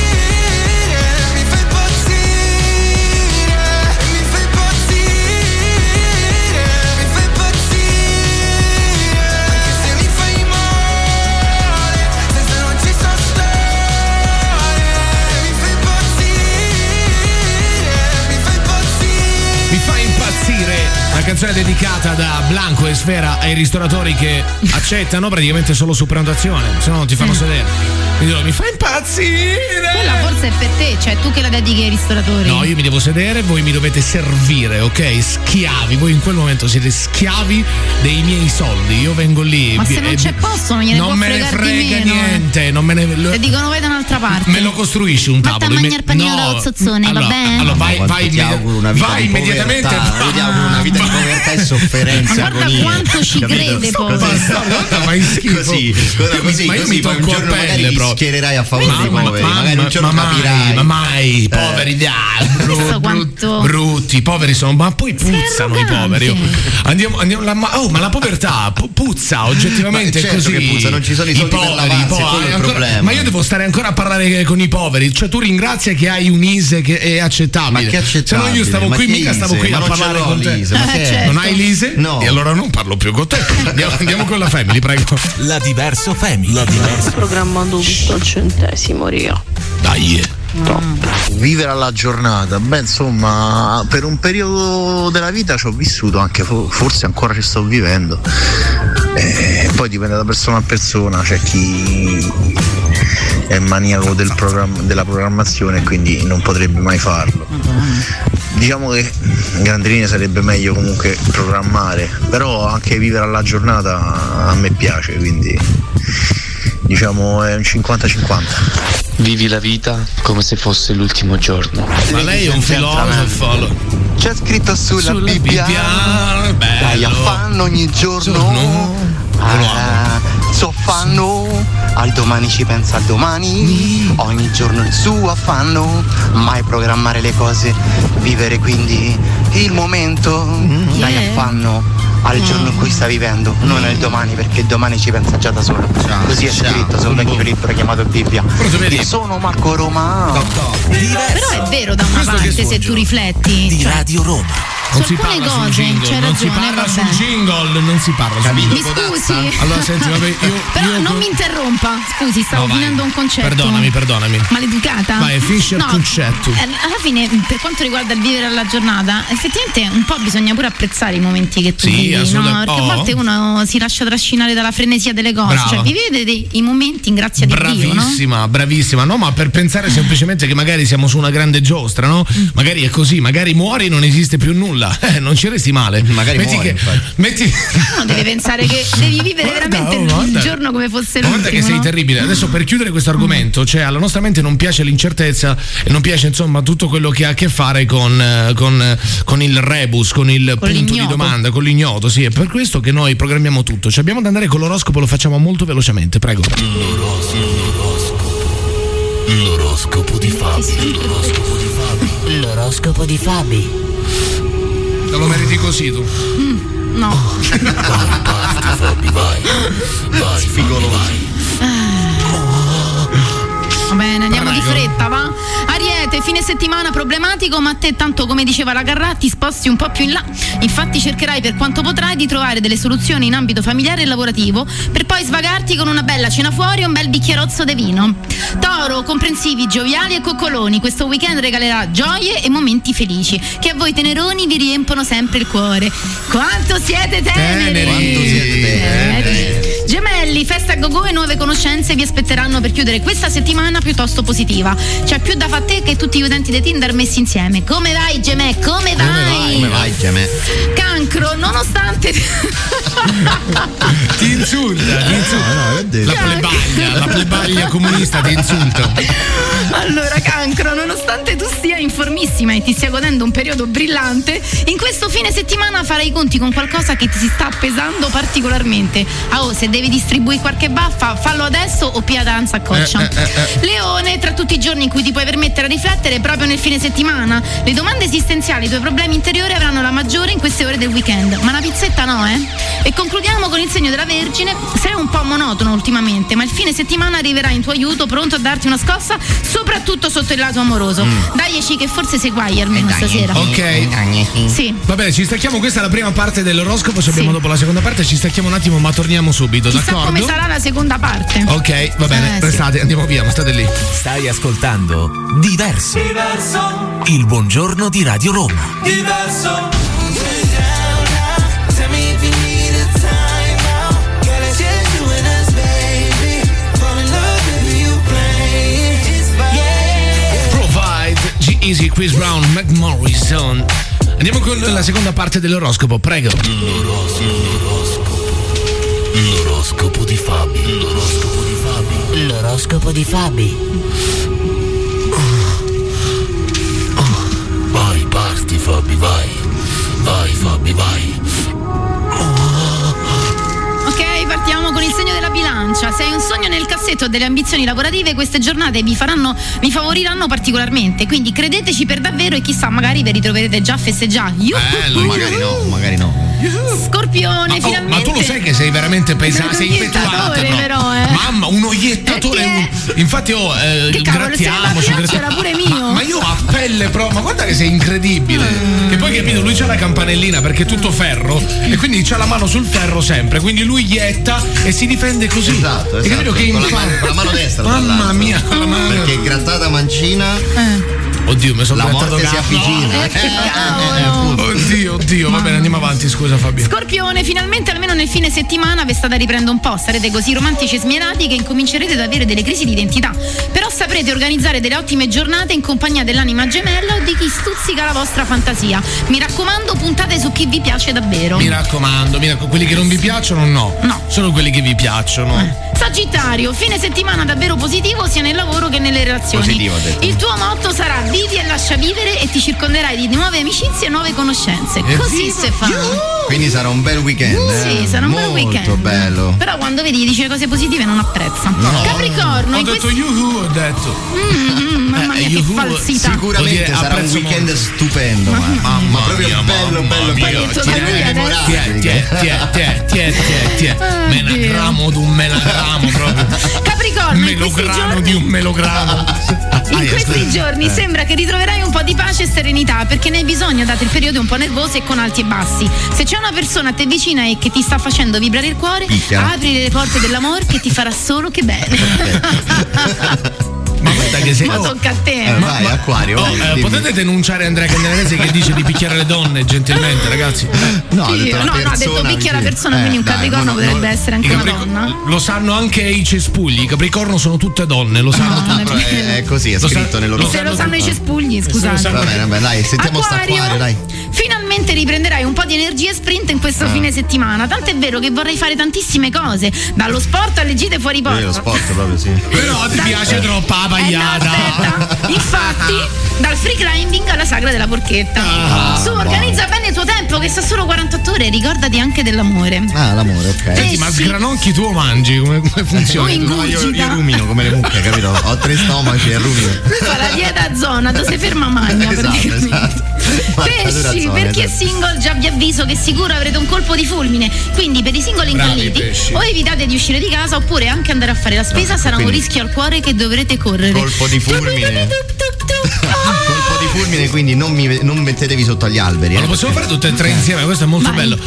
impazzire la canzone dedicata da Blanco e Sfera ai ristoratori che accettano praticamente solo su prenotazione, se no non ti fanno sedere. Mi fa impazzire! Quella forse è per te, cioè tu che la dedichi ai ristoratori. No, io mi devo sedere, voi mi dovete servire, ok? Schiavi, voi in quel momento siete schiavi dei miei soldi. Io vengo lì. Ma se non c'è posto non gliene non me ne frega meno, eh. niente, non me ne. lo- Te dicono vai da un'altra parte. Me lo costruisci un tavolo. mangiare il panino No, dello zozzone, va allora, bene? Allora vai, Quanto vai, ti auguro una vita vai di immediatamente. povertà, ti auguro una vita di [LAUGHS] povertà e sofferenza Ma guarda agonia, quanto ci capito? crede poi. Fai schifo. Così, Io mi- così, ma io così, mi tocco a pelle li proprio. schiererai a favore dei Ma- poveri, ma- magari un giorno ma mai, capirai. ma mai, i Eh. poveri bru- Questo bru- quanto- brutti, i poveri sono, ma poi puzzano i poveri. oh. Andiamo, andiamo la- ma, oh, ma la povertà pu- puzza oggettivamente Ma è certo così. che puzza, non ci sono i soldi per lavarsi, i è ancora- problema. Ma io devo stare ancora a parlare con i poveri. Cioè, tu ringrazia che hai un ISE che è accettabile. Ma che accettabile? Se no, io stavo Ma qui, mica stavo ISE? qui Ma a non ce parlare con te. l'ISE, ma è? certo. Non hai l'ISE? No. E allora non parlo più con te. [LAUGHS] Andiamo, andiamo con la family, prego. La Diverso Family. La Diverso. Programmando tutto al centesimo, ria. Dai. Vivere alla giornata, beh insomma per un periodo della vita ci ho vissuto anche, fo- forse ancora ci sto vivendo, e poi dipende da persona a persona, c'è chi è maniaco del programma- della programmazione e quindi non potrebbe mai farlo. Diciamo che in grandi linee sarebbe meglio comunque programmare, però anche vivere alla giornata a me piace, quindi diciamo è un 50-50. Vivi la vita come se fosse l'ultimo giorno. Ma lei è un filosofo. C'è scritto sulla, Sulla Bibbia, Bibbia, bello. dai affanno ogni giorno, Giorno. Ah, soffanno, al domani ci pensa al domani, ogni giorno il suo affanno, mai programmare le cose, vivere quindi il momento, dai Yeah. affanno al giorno in cui sta vivendo, non al domani perché domani ci pensa già da solo. Così è ciao. scritto su un vecchio libro chiamato Bibbia. Io sono Marco Roma. Però è vero da una Questo parte se tu rifletti. Di Cioè, Radio Roma. Non Su si alcune parla sul cose, jingle, c'hai non si ragione, parla vabbè. sul jingle, non si parla sul Capito, Mi jingle. scusi. Allora senti, vabbè, io, [LAUGHS] Però io non mi interrompa. Scusi, stavo No, finendo un concetto. Perdonami, perdonami. Maleducata? Vai, finisci il No, concetto. eh, Alla fine, per quanto riguarda il vivere alla giornata, effettivamente un po' bisogna pure apprezzare i momenti che tu Sì, vivi, no? Perché a Oh. volte uno si lascia trascinare dalla frenesia delle cose. Brava. Cioè, vivete dei, i momenti in grazia di Dio, no? Bravissima, bravissima, no? Ma per pensare semplicemente che magari siamo su una grande giostra, no? Mm. Magari è così, magari muori e non esiste più nulla. [LAUGHS] Eh, non ci resti male. Magari metti muori, che, metti, Uno deve pensare che [LAUGHS] devi vivere Guarda, veramente oh, il giorno come fosse Ma l'ultimo. Guarda che sei no? terribile. Adesso per chiudere questo argomento, cioè alla nostra mente non piace l'incertezza e non piace insomma tutto quello che ha a che fare con, eh, con, eh, con il rebus, con il Con punto di l'ignoto. domanda, con l'ignoto. Sì, è per questo che noi programmiamo tutto. Cioè, abbiamo da andare con l'oroscopo, lo facciamo molto velocemente, prego. L'oroscopo di Fabi. L'oroscopo di Fabi. L'oroscopo di Fabi. Te lo meriti così tu. Mm, no. Parti Fabi, vai. Vai, Fabi, vai. Va bene, di fretta, va? Ariete, fine settimana problematico, ma a te tanto come diceva la Carrà ti sposti un po' più in là. Infatti cercherai per quanto potrai di trovare delle soluzioni in ambito familiare e lavorativo per poi svagarti con una bella cena fuori e un bel bicchierozzo di vino. Toro, comprensivi, gioviali e coccoloni, questo weekend regalerà gioie e momenti felici che a voi teneroni vi riempono sempre il cuore. Quanto siete teneri! Teneri. Quanto siete teneri. Gemelli, festa a go-go e nuove conoscenze vi aspetteranno per chiudere questa settimana piuttosto positiva. C'è più da fare te che tutti gli utenti di Tinder messi insieme. Come vai, Gemè? Come vai? Come vai, Gemè? Cancro, nonostante. Ti insulta, ti insulta. No, no. La plebaglia, la plebaglia comunista ti insulta. Allora, cancro, nonostante tu sia informissima e ti stia godendo un periodo brillante, in questo fine settimana farai i conti con qualcosa che ti si sta pesando particolarmente. Ah, oh, se devi distribuire qualche baffa, fallo adesso o pia danza a coccia. Eh, eh, eh, Leone, tra tutti i giorni in cui ti puoi permettere a riflettere proprio nel fine settimana, le domande esistenziali, i tuoi problemi interiori avranno la maggiore in queste ore del weekend. Ma una pizzetta no, eh? E concludiamo con il segno della Vergine. Sei un po' monotono ultimamente, ma il fine settimana arriverà in tuo aiuto, pronto a darti una scossa, soprattutto sotto il lato amoroso. Daici che forse sei guai almeno stasera. Mm. Ok. Sì. Va bene, ci stacchiamo, questa è la prima parte dell'oroscopo, ci abbiamo Sì. dopo la seconda parte, ci stacchiamo un attimo ma torniamo subito, Chissà d'accordo? Come sarà la seconda parte. Ok, va bene, Eh, sì. restate, andiamo via, ma state lì. Stai ascoltando Diverso. Diverso, Il buongiorno di Radio Roma. diverso. G-Easy, Chris Brown, Mac Morrison. Andiamo con la seconda parte dell'oroscopo, prego. L'oroscopo di Fabi. L'oroscopo di Fabi. L'oroscopo di Fabi. Vai, parti Fabi, vai. Vai Fabi, vai. Ok, partiamo con il segno della bilancia. Se hai un sogno nel cassetto o delle ambizioni lavorative, queste giornate vi faranno, vi favoriranno particolarmente. Quindi credeteci per davvero e chissà, magari vi ritroverete già a festeggiare. Bello. Magari no, magari no. Scorpione, Ma, oh, finalmente. ma tu lo sai che sei veramente pesante, sei iettatore, no? però, eh. Mamma, un oiettatore. Perché? un- Infatti, oh, eh, Che cavolo, la grattiamoci. bilancia era pure mio. Ma, ma io a pelle pro, ma guarda che sei incredibile. Mm. E poi capito, lui c'ha la campanellina perché è tutto ferro e quindi c'ha la mano sul ferro sempre. Quindi lui ietta e si difende così. Esatto, E esatto. che con, la infa- mano, con la mano destra. tra Mamma mia, con la mano. Perché grattata mancina, Eh. Oddio, mi sono la morte si gatto. avvicina. Eh, che Eh, cavolo. eh, appunto. Oddio, oddio, va bene, andiamo avanti, scusa Fabio. Scorpione, finalmente almeno nel fine settimana vi state riprendendo un po', sarete così romantici e smirati che incomincerete ad avere delle crisi di identità. Però saprete organizzare delle ottime giornate in compagnia dell'anima gemella o di chi stuzzica la vostra fantasia. Mi raccomando, puntate su chi vi piace davvero. Mi raccomando, mi raccomando, quelli che non vi piacciono no. No. Solo quelli che vi piacciono. Sagittario, fine settimana davvero positivo sia nel lavoro che nelle relazioni. Positivo, detto. Il tuo motto sarà vivi e lascia vivere e ti circonderai di nuove amicizie e nuove conoscenze. Evviva! Così si fa. Quindi sarà un bel weekend. eh? Sì, sarà un bel Molto weekend. bello. Però quando vedi dice cose positive non apprezza. Capricorno, Ho detto questi... yuhu, ho detto. Mm, mm, mamma Eh, mia, che yuhu, falsità. Sicuramente dire, sarà un weekend molto. stupendo. Ma, ma, ma proprio mia, bello, mamma bello, mia. bello. Tiè, tiè, tiè, tiè. Ah, Menagramo proprio. Capricorno, in questi Melograno giorni di un melograno. [LAUGHS] In questi giorni Eh. sembra che ritroverai un po' di pace e serenità perché ne hai bisogno dato il periodo un po' nervoso e con alti e bassi. Se c'è una persona a te vicina e che ti sta facendo vibrare il cuore, Picchia. apri le porte dell'amore che ti farà solo che bene. [LAUGHS] Ma guarda che sei. Ma tocca a te. Eh, vai, acquario. Oh, vai, eh, potete denunciare Andrea Candelarese che dice di picchiare le donne gentilmente, ragazzi? No, ha detto no, no, ha detto persona picchia la persona, Eh, quindi un dai, capricorno no, potrebbe no. essere anche I una Capric- donna. Lo sanno anche i cespugli, i capricorno sono tutte donne, lo sanno No, tutti. è Però è, così, è Lo sa- scritto nel loro lo Se lo sanno i cespugli, scusate. Va bene, va bene, dai, sentiamo sta acquario, dai. Finalmente riprenderai un po' di energia e sprint in questo Ah. fine settimana. Tanto è vero che vorrei fare tantissime cose, dallo sport alle gite fuori porta. Io lo sport proprio sì. [LAUGHS] Però ti piace troppo la Eh, no, pagliata. [LAUGHS] Infatti, dal free climbing alla sagra della porchetta. Ah, Su, organizza bene il tuo tempo, che sta solo 48 ore, ricordati anche dell'amore. Ah, l'amore, ok. Senti, ma sgranocchi tu o mangi? Come, come funziona? No, io, io rumino come le mucche, capito? Ho tre stomaci e rumino. Fa la dieta a zona, dove si ferma magna. [LAUGHS] Esatto, praticamente. esatto. Pesci, zona, esatto. single già vi avviso che sicuro avrete un colpo di fulmine. Quindi per i singoli incalliti o evitate di uscire di casa oppure anche andare a fare la spesa No, sarà un quindi- rischio al cuore che dovrete correre. Colpo di fulmine. [LAUGHS] Colpo di fulmine, quindi non, mi, non mettetevi sotto agli alberi. Ma eh, lo possiamo perché- fare tutte e tre insieme, questo è molto Vai. bello.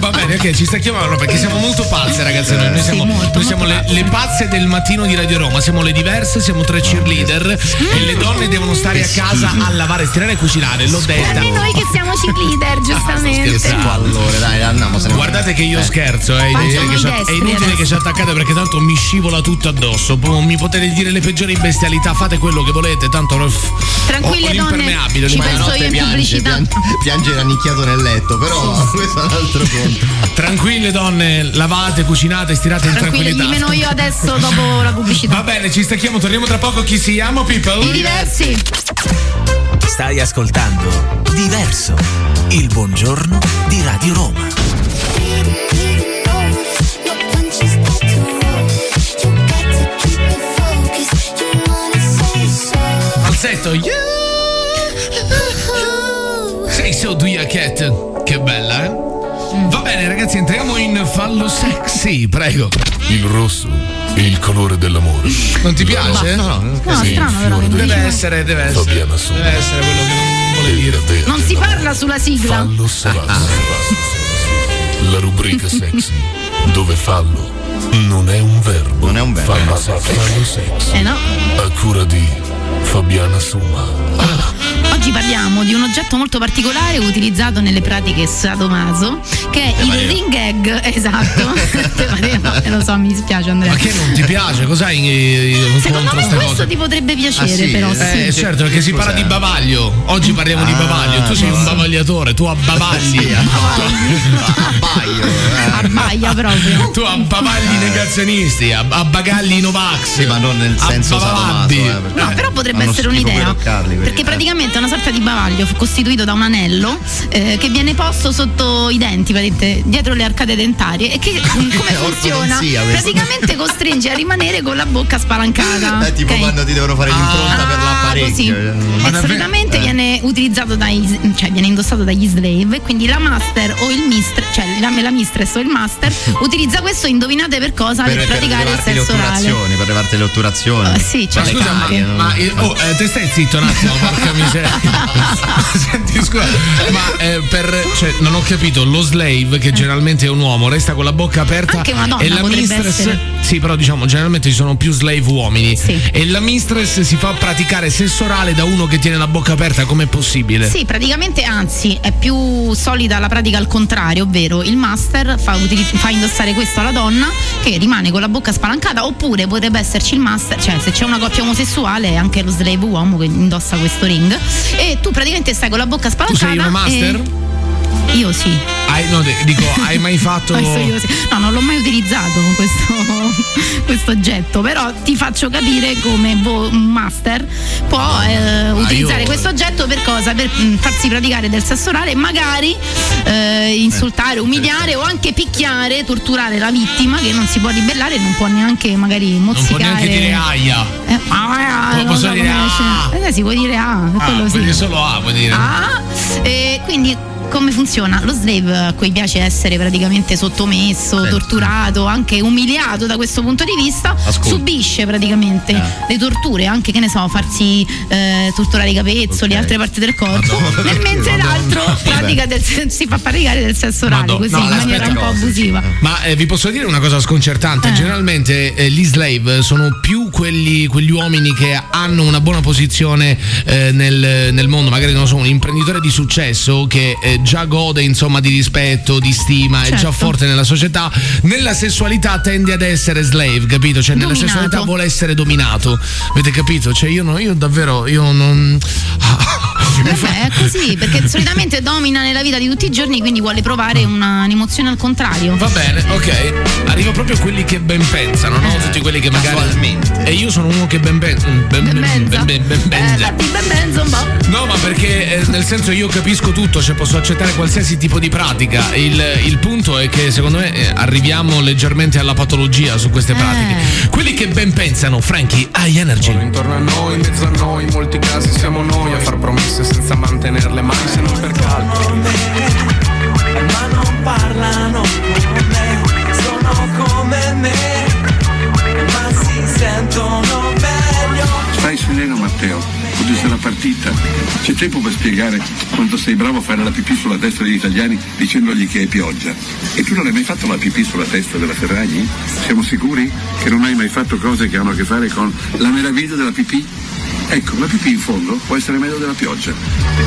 Va bene, ok, ci sta chiamando perché siamo molto pazze, ragazzi. Noi, noi siamo, noi siamo le, le pazze del mattino di Radio Roma, siamo le diverse, siamo tre cheerleader e le donne devono stare a casa a lavare, stirare e cucinare, l'ho detta. E noi che siamo cheerleader, Che giustamente. squallore, dai, andiamo. Guardate che io Eh. scherzo, eh, è inutile, che ci, è destri inutile adesso. che ci attaccate perché tanto mi scivola tutto addosso. Poi mi potete dire le peggiori bestialità, fate quello che volete, tanto Tranquille ho, ho donne, l'impermeabile. ci penso io in piange, pubblicità. piange, piange rannicchiato nel letto, però [LAUGHS] questo è un altro conto. Tranquille donne, lavate, cucinate, stirate in Tranquille, tranquillità. meno io adesso dopo la pubblicità. Va bene, ci stacchiamo, torniamo tra poco. Chi siamo, people? I diversi. Stai ascoltando Diverso, il buongiorno di Radio Roma. Falsetto, yeah! Sei so do ya cat. Che bella, eh? Va bene, ragazzi, entriamo in fallo sexy, prego. Il rosso è il colore dell'amore. Non ti piace? No, no, no. No, strano però. Deve essere, deve essere. Fabiana. Deve essere quello che non vuole dire. Non si parla sulla sigla. Fallo sexy. La rubrica sexy, dove fallo non è un verbo. Non è un verbo. Fallo sexy. Fallo sexy. Eh no. A cura di Fabiana Suma. Oggi parliamo di un oggetto molto particolare utilizzato nelle pratiche sadomaso, che è il ring gag. [LAUGHS] Esatto. [LAUGHS] Eh, lo so, mi dispiace Andrea. Ma che non ti piace? Cos'hai in- Secondo contro me queste questo cose? ti potrebbe piacere, Ah, sì? però sì. Eh, certo, perché si parla di bavaglio. Oggi parliamo di Ah, bavaglio. Tu sei un bavagliatore, tu abbavagli. [LAUGHS] Abbaio. eh. Abbaia proprio. Tu abbavagli negazionisti, ab- abbagagli Novax. Sì, ma non nel senso sadomaso, eh, No, però potrebbe essere un'idea. Perché eh. praticamente è una sorta di bavaglio costituito da un anello eh, che viene posto sotto i denti, praticamente, dietro le arcate dentarie. E che [LAUGHS] come funziona? Praticamente costringe a rimanere con la bocca spalancata. Eh, tipo ok? quando ti devono fare l'impronta per Ah, l'apparecchio. così. cioè, E davvero? solitamente Eh. viene utilizzato dai cioè viene indossato dagli slave e quindi la master o il mistress cioè la, la mistress o il master [LAUGHS] utilizza questo indovinate per cosa per, per, per praticare il levarti le sesso orale otturazioni, per levarti le otturazioni. Eh, sì, Ma certo. scusa, ma, Anche. ma eh, oh, eh, te stai zitto un attimo, [LAUGHS] porca miseria. [LAUGHS] Senti, scusa, ma eh, per cioè, non ho capito, lo slave, che generalmente è un uomo, resta con la bocca aperta. Anche una donna e la mistress. essere. Sì, però diciamo, generalmente ci sono più slave uomini. Sì. E la mistress si fa praticare sesso orale da uno che tiene la bocca aperta, com'è possibile? Sì, praticamente anzi è più solida la pratica al contrario, ovvero il master fa, fa indossare questo alla donna che rimane con la bocca spalancata oppure potrebbe esserci il master, cioè se c'è una coppia omosessuale è anche lo slave uomo che indossa questo ring e tu praticamente stai con la bocca Tu spalancata. sei una master? e- Io sì. Hai, no, dico, hai mai [LAUGHS] fatto. Questo io sì. No, non l'ho mai utilizzato questo, [LAUGHS] questo oggetto, però ti faccio capire come vo- un master può eh, utilizzare io- questo oggetto per cosa? Per mm, farsi praticare del sesso orale e magari eh, insultare, umiliare o anche picchiare, torturare la vittima che non si può ribellare e non può neanche magari Non mozzicare. può neanche dire aia. Eh, ah, non posso so dire ah? Eh, si può dire ah, Ah, quello sì. solo A vuol dire. Ah, quindi come funziona? Lo slave a cui piace essere praticamente sottomesso, torturato, anche umiliato da questo punto di vista, Ascolta. subisce praticamente le torture, anche che ne so, farsi eh, torturare i capezzoli, Ok. altre parti del corpo, Madonna, nel- mentre Madonna. l'altro pratica del, si fa praticare del sesso orale, Madonna. così No, in maniera un po' abusiva. Ma eh, vi posso dire una cosa sconcertante: generalmente eh, gli slave sono più quelli, quegli uomini che hanno una buona posizione eh, nel, nel mondo, magari non so, un imprenditore di successo che eh, già gode insomma di rispetto, di stima, è già Certo. forte nella società. Nella sessualità tende ad essere slave, capito? Cioè, nella Dominato. sessualità vuole essere dominato. Avete capito? Cioè, io, no- io davvero, io non. [LAUGHS] Vabbè, [LAUGHS] è così, perché solitamente domina nella vita di tutti i giorni, quindi vuole provare una- un'emozione al contrario. Va bene, ok. Arriva proprio quelli che ben pensano, no? Tutti quelli che magari. E io sono uno che ben pensa. Ben, ben, ben, ben, ben, ben, ben- Eh, datti ben benzo un po'. No, ma perché eh, nel senso io capisco tutto, cioè posso accettare qualsiasi tipo di pratica. Il, il punto è che secondo me eh, arriviamo leggermente alla patologia su queste pratiche. Quelli che ben pensano, Frankie, hai energy. Intorno a noi, in mezzo a noi, in molti casi siamo noi a far promesse senza mantenerle mai se non per calcolo. Ma non parlano con me, sono come me, ma si sentono meglio. Stai sereno Matteo, oggi sarà partita. C'è tempo per spiegare quanto sei bravo a fare la pipì sulla testa degli italiani dicendogli che è pioggia. E tu non hai mai fatto la pipì sulla testa della Ferragni? Siamo sicuri che non hai mai fatto cose che hanno a che fare con la meraviglia della pipì? Ecco, la pipì in fondo può essere meglio della pioggia.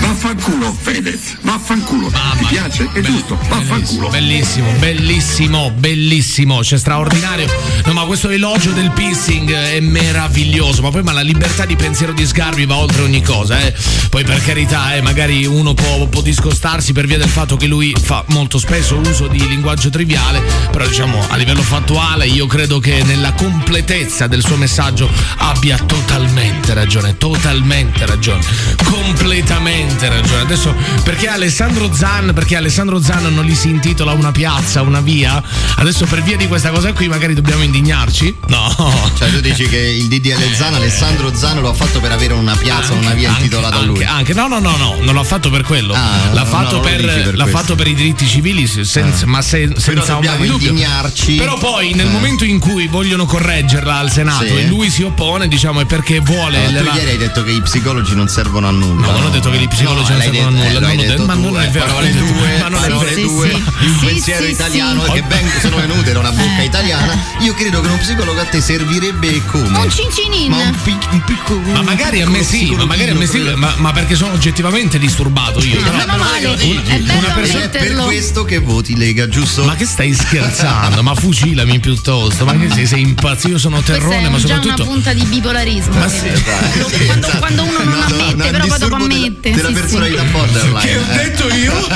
Vaffanculo, Fedez, vaffanculo. Ti piace? È giusto, vaffanculo. Bellissimo, bellissimo, bellissimo, cioè straordinario. No, ma questo elogio del pissing è meraviglioso. Ma poi ma la libertà di pensiero di Sgarbi va oltre ogni cosa, eh. Poi per carità, eh, magari uno può, può discostarsi per via del fatto che lui fa molto spesso uso di linguaggio triviale, però diciamo a livello fattuale io credo che nella completezza del suo messaggio abbia totalmente ragione, totalmente ragione, completamente ragione. Adesso perché Alessandro Zan, perché Alessandro Zan non gli si intitola una piazza, una via? Adesso per via di questa cosa qui magari dobbiamo indignarci? No. [LAUGHS] Cioè tu dici che il DDL Zan, Alessandro Zan lo ha fatto per avere una piazza, una via intitolata a lui. Anche, anche- no, no, no, no, non l'ha fatto per quello. l'ha no, fatto, no, per, per l'ha fatto per i diritti civili, se- senza- ma se- senza ombra dobbiamo indignarci. Però poi nel Eh. momento in cui vogliono correggerla al Senato Sì. e lui si oppone, diciamo, è perché vuole. No, tu la- ieri hai detto che i psicologi non servono a nulla. No, non ho detto che gli psicologi No, non servono a nulla, eh, ma non è eh, vero, parole ma due, non è parole vero. due, Sì, di un sì, pensiero sì, italiano sì. che vengo- sono venute da una bocca italiana. Io credo che uno psicologo a te servirebbe come? Un cincinin. Ma un, pic- un piccolo. Ma magari a me sì, ma magari me sì, ma, ma perché sono oggettivamente disturbato io. Però- meno male, Una- è persona- È per questo che voti Lega, giusto? Ma che stai scherzando? ma fucilami piuttosto. Ma che sei, sei impazzito? Io sono terrone, è ma già soprattutto. una punta di bipolarismo. Ma sì, che- [LAUGHS] quando, quando uno non No, no, ammette, no, è un però poi dopo disturbo della- ammette. Della sì, personalità sì. borderline. Che ho eh. detto io?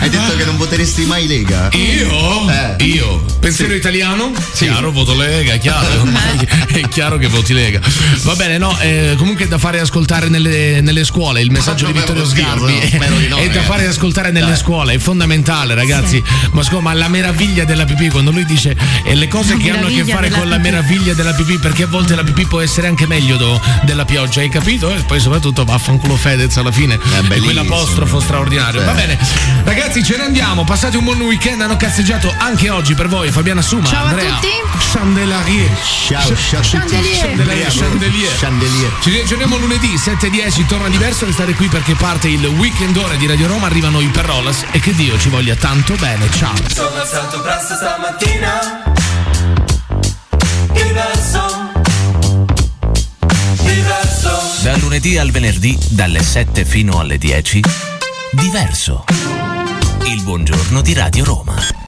Hai detto che non voteresti mai Lega? Io? Eh. Io? Pensiero italiano? Chiaro, voto Lega, è chiaro. [LAUGHS] è chiaro che voti Lega. Va bene, no, eh, comunque è da fare ascoltare nelle, nelle scuole il messaggio di Vittorio Sgarbi. [LAUGHS] no, no, è da ragazzi. fare ascoltare nelle Dai. scuole, è fondamentale, ragazzi. Ma scusa, ma la meraviglia della pipì, quando lui dice e le cose La che hanno a che fare con la pipì. meraviglia della pipì, perché a volte la pipì può essere anche meglio do- della pioggia, hai capito? E poi soprattutto vaffanculo Fedez alla fine. e bellissimo. quell'apostrofo straordinario. Sì. Va bene. Ragazzi, ce ne andiamo. Passate un buon weekend. Hanno cazzeggiato anche oggi per voi Fabiana Suma, Ciao a Andrea. tutti. Chandelier. Ciao, ciao. Chandelier. Chandelier. Chandelier. Chandelier. Ci riaggiorniamo lunedì 7.10. Torna diverso. Restate qui perché parte il weekend ore di Radio Roma. Arrivano i Perrolas. E che Dio ci voglia tanto bene. Ciao. Sono alzato presto stamattina. Diverso. Diverso. Da lunedì al venerdì, dalle 7 fino alle 10, diverso. Il buongiorno di Radio Roma.